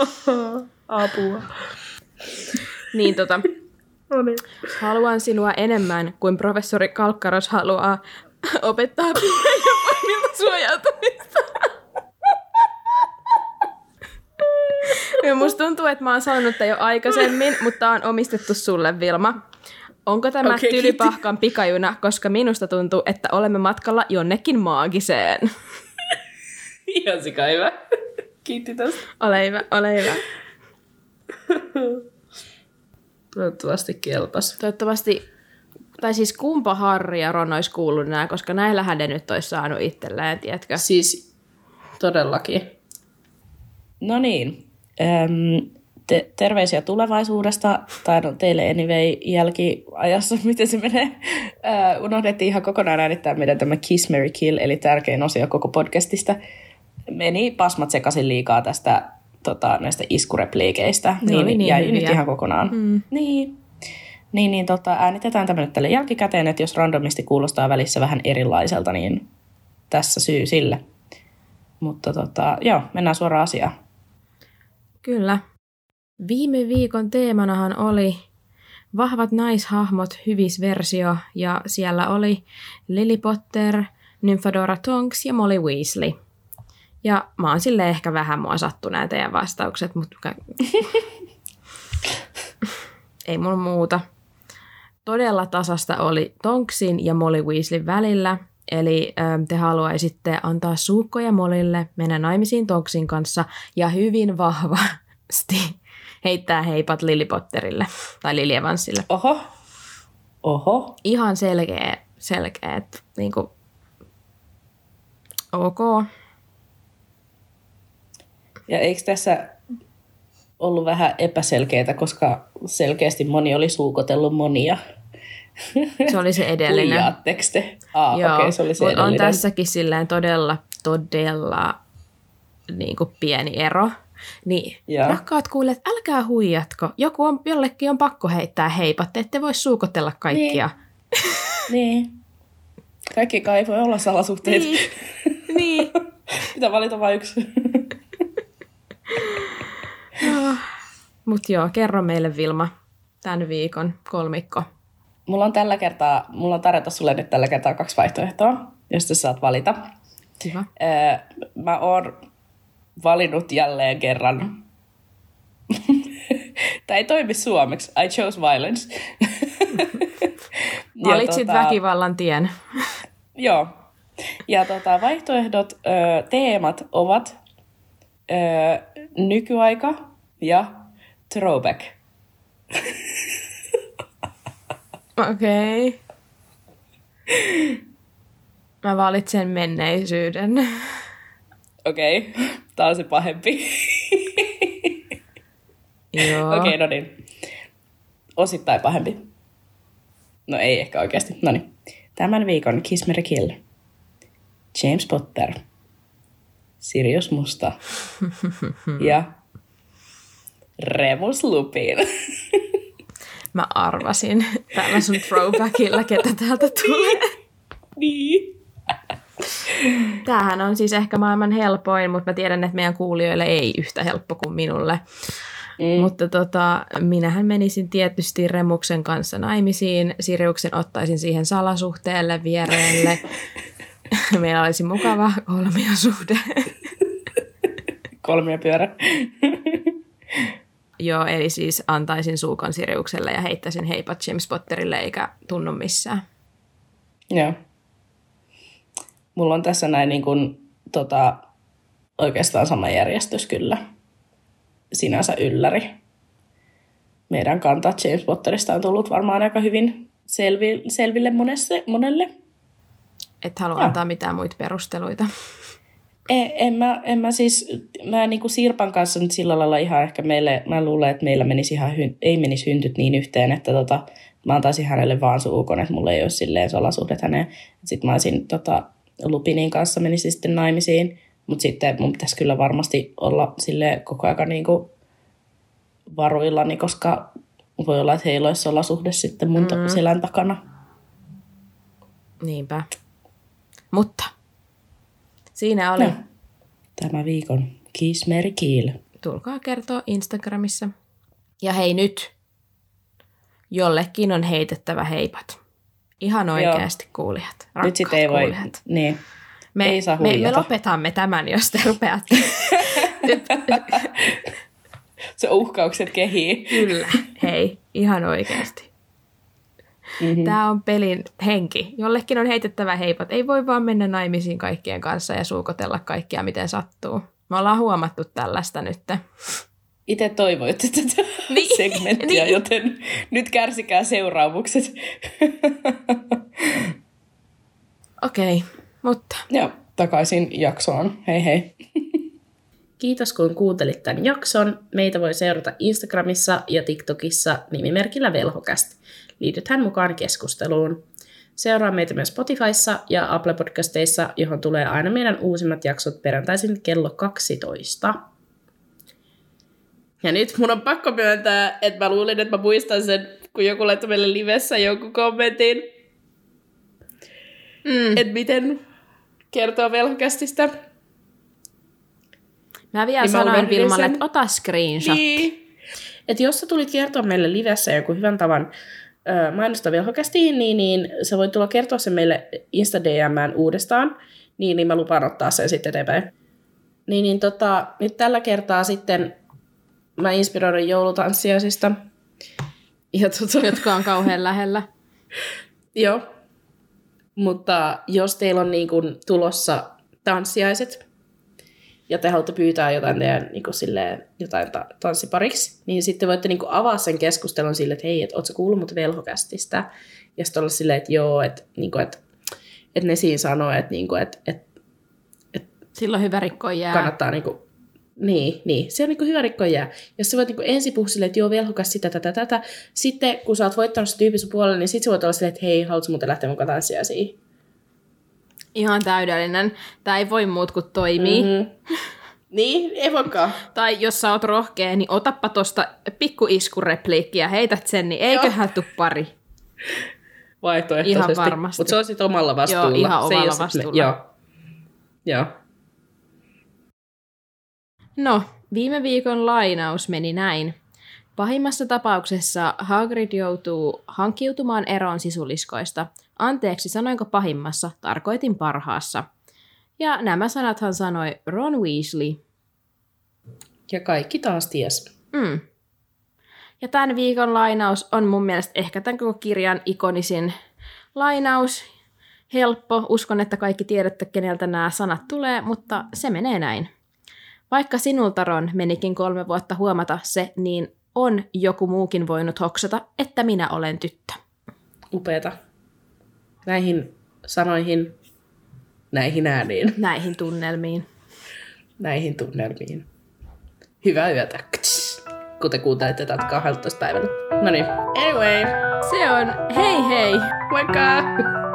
Apua.
Niin tota,
No niin.
haluan sinua enemmän kuin professori Kalkkaros haluaa opettaa pienemmiltä suojautumista. Ja musta tuntuu, että mä oon sanonut tämän jo aikaisemmin, mutta on omistettu sulle, Vilma. Onko tämä okay, tylypahkan pikajuna, koska minusta tuntuu, että olemme matkalla jonnekin maagiseen.
Ihan sika hyvä. Kiitti tästä.
Ole hyvä, ole hyvä.
Toivottavasti kelpas.
Toivottavasti, tai siis kumpa Harri ja Ron olisi kuullut nämä, koska näillähän ne nyt olisi saanut itselleen, tiedätkö?
Siis todellakin. No niin. Öm, te- terveisiä tulevaisuudesta, tai no teille anyway jälkiajassa, miten se menee. Ö, unohdettiin ihan kokonaan äänittää meidän tämä Kiss, Mary Kill, eli tärkein osio koko podcastista. Meni pasmat sekaisin liikaa tästä tota, näistä iskurepliikeistä,
Ne oli niin
jäi nyt
hyviä.
ihan kokonaan. Mm. Niin. Niin, niin tota, äänitetään tämä nyt tälle jälkikäteen, että jos randomisti kuulostaa välissä vähän erilaiselta, niin tässä syy sille. Mutta tota, joo, mennään suoraan asiaan.
Kyllä. Viime viikon teemanahan oli vahvat naishahmot hyvisversio, ja siellä oli Lily Potter, Nymphadora Tonks ja Molly Weasley. Ja mä oon sille ehkä vähän mua sattu nämä teidän vastaukset, mutta ei mulla muuta. Todella tasasta oli Tonksin ja Molly Weasleyn välillä, eli ö, te haluaisitte antaa suukkoja Molille, mennä naimisiin Tonksin kanssa ja hyvin vahvasti heittää heipat Lily Potterille tai Lily Evansille.
Oho. Oho.
Ihan selkeä, selkeä että niinku, ok.
Ja eikö tässä ollut vähän epäselkeää, koska selkeästi moni oli suukotellut monia.
Se oli se edellinen.
Huijaatteko te? Aa, okei, okay, se oli se
mut on
edellinen.
tässäkin silleen todella, todella niin kuin pieni ero. Niin,
Joo.
rakkaat kuulijat, älkää huijatko. Joku on, jollekin on pakko heittää heipat, te ette voi suukotella kaikkia.
Niin. Kaikki kai voi olla salasuhteet.
Niin. niin.
Pitää valita vain yksi.
Mutta joo, kerro meille Vilma tämän viikon kolmikko.
Mulla on tällä kertaa, mulla on tarjota sulle nyt tällä kertaa kaksi vaihtoehtoa, josta saat valita. Öö, mä oon valinnut jälleen kerran. Tämä ei toimi suomeksi. I chose violence.
Valitsit
tota-
väkivallan tien.
Joo. Ja tota, vaihtoehdot, ö, teemat ovat ö, nykyaika ja throwback.
Okei. Okay. Mä valitsen menneisyyden.
Okei, okay. tää on se pahempi.
Joo.
Okei, okay, no niin. Osittain pahempi. No ei ehkä oikeasti. No niin. Tämän viikon Kiss Mary Kill. James Potter. Sirius Musta. ja Remus Lupin.
Mä arvasin tällä sun throwbackilla, ketä täältä tulee.
niin.
Tämähän on siis ehkä maailman helpoin, mutta mä tiedän, että meidän kuulijoille ei yhtä helppo kuin minulle. Mm. Mutta tota, minähän menisin tietysti Remuksen kanssa naimisiin. Siriuksen ottaisin siihen salasuhteelle viereelle. Meillä olisi mukava kolmiosuhde.
Kolmia pyörä.
Joo, eli siis antaisin suukon Siriukselle ja heittäisin heipat James Potterille eikä tunnu missään.
Joo. Mulla on tässä näin niin kuin, tota, oikeastaan sama järjestys kyllä. Sinänsä ylläri. Meidän kanta James Potterista on tullut varmaan aika hyvin selvi, selville monesse, monelle.
Et halua
Joo.
antaa mitään muita perusteluita.
En, en, mä, en mä siis, mä niinku Sirpan kanssa nyt sillä lailla ihan ehkä meille, mä luulen, että meillä menisi ihan, hy, ei menisi hyntyt niin yhteen, että tota, mä antaisin hänelle vaan suukon, että mulla ei ole silleen salasuhdet häneen. Sitten mä olisin tota, Lupinin kanssa menisi sitten naimisiin, mutta sitten mun pitäisi kyllä varmasti olla sille koko ajan niinku varuillani, koska voi olla, että heillä olisi salasuhde sitten mun mm. selän takana.
Niinpä. Mutta siinä oli.
No. Tämä viikon Kiss Mary Kill.
Tulkaa kertoa Instagramissa. Ja hei nyt, jollekin on heitettävä heipat. Ihan oikeasti kuulijat.
Nyt sitten ei voi,
kuulijat.
niin.
Me,
ei saa
me, me lopetamme tämän, jos te rupeatte.
Se uhkaukset kehii.
kyllä, hei, ihan oikeasti.
Mm-hmm.
Tämä on pelin henki. Jollekin on heitettävä heipat. Ei voi vaan mennä naimisiin kaikkien kanssa ja suukotella kaikkia, miten sattuu. Me ollaan huomattu tällaista nyt.
Itse toivoitte tätä
Niin.
segmenttiä,
Niin.
joten nyt kärsikää seuraamukset.
Okei, okay, mutta
ja takaisin jaksoon. Hei hei. Kiitos kun kuuntelit tämän jakson. Meitä voi seurata Instagramissa ja TikTokissa nimimerkillä Velhokäst. Liitythän mukaan keskusteluun. Seuraa meitä myös Spotifyssa ja Apple Podcasteissa, johon tulee aina meidän uusimmat jaksot perjantaisin kello 12. Ja nyt mun on pakko myöntää, että mä luulin, että mä muistan sen, kun joku laittoi meille livessä jonkun kommentin,
mm,
että miten kertoo velhokästistä.
mä vielä
niin
sanoin Vilmalle, että ota screenshot.
Niin. Et jos sä tulit kertoa meille livessä joku hyvän tavan ö, mainosta velhokästiin, niin, niin sä voit tulla kertoa sen meille insta DMään uudestaan, niin, niin mä lupaan ottaa sen sitten eteenpäin. Niin, niin tota, nyt tällä kertaa sitten mä inspiroidun joulutanssiaisista. Ja tota,
jotka on kauhean lähellä.
Joo. Mutta jos teillä on niin kuin tulossa tanssiaiset ja te haluatte pyytää jotain teidän niin kuin silleen, jotain ta- tanssipariksi, niin sitten voitte niin kuin avaa sen keskustelun sille, että hei, et, ootko kuullut mut velhokästistä? Ja sitten olla silleen, että joo, että, niin kuin, että, että ne siinä sanoo, että, niin kuin, että, että
Silloin hyvä rikkoa jää.
kannattaa niinku, niin, niin, se on niinku hyvä rikkoa jää. Jos sä voit niinku ensin puhua silleen, että joo, velhokas sitä, tätä, tätä. Sitten kun sä oot voittanut se tyyppi sun puolelle, niin sit sä voit olla silleen, että hei, haluatko muuten lähteä mukaan tanssiasiin?
Ihan täydellinen. Tämä ei voi muut kuin toimii. Mm-hmm.
Niin, ei voikaan.
Tai jos sä oot rohkea, niin otappa tosta pikku iskurepliikki ja heität sen, niin eiköhän tuu pari.
Vaihtoehtoisesti.
Ihan varmasti.
Mutta se on sitten omalla vastuulla.
ihan
se ei
omalla
me-
vastuulla.
Joo. Joo.
No, viime viikon lainaus meni näin. Pahimmassa tapauksessa Hagrid joutuu hankkiutumaan eroon sisuliskoista. Anteeksi, sanoinko pahimmassa, tarkoitin parhaassa. Ja nämä sanathan sanoi Ron Weasley.
Ja kaikki taas ties.
Mm. Ja tämän viikon lainaus on mun mielestä ehkä tämän koko kirjan ikonisin lainaus. Helppo, uskon, että kaikki tiedätte, keneltä nämä sanat tulee, mutta se menee näin. Vaikka sinulta, Ron, menikin kolme vuotta huomata se, niin on joku muukin voinut hoksata, että minä olen tyttö.
Upeeta. Näihin sanoihin, näihin ääniin,
Näihin tunnelmiin.
näihin tunnelmiin. Hyvää yötä. Kun te kuuntelette tätä 12 päivänä. No niin. Anyway.
Se on hei hei!
Moikka!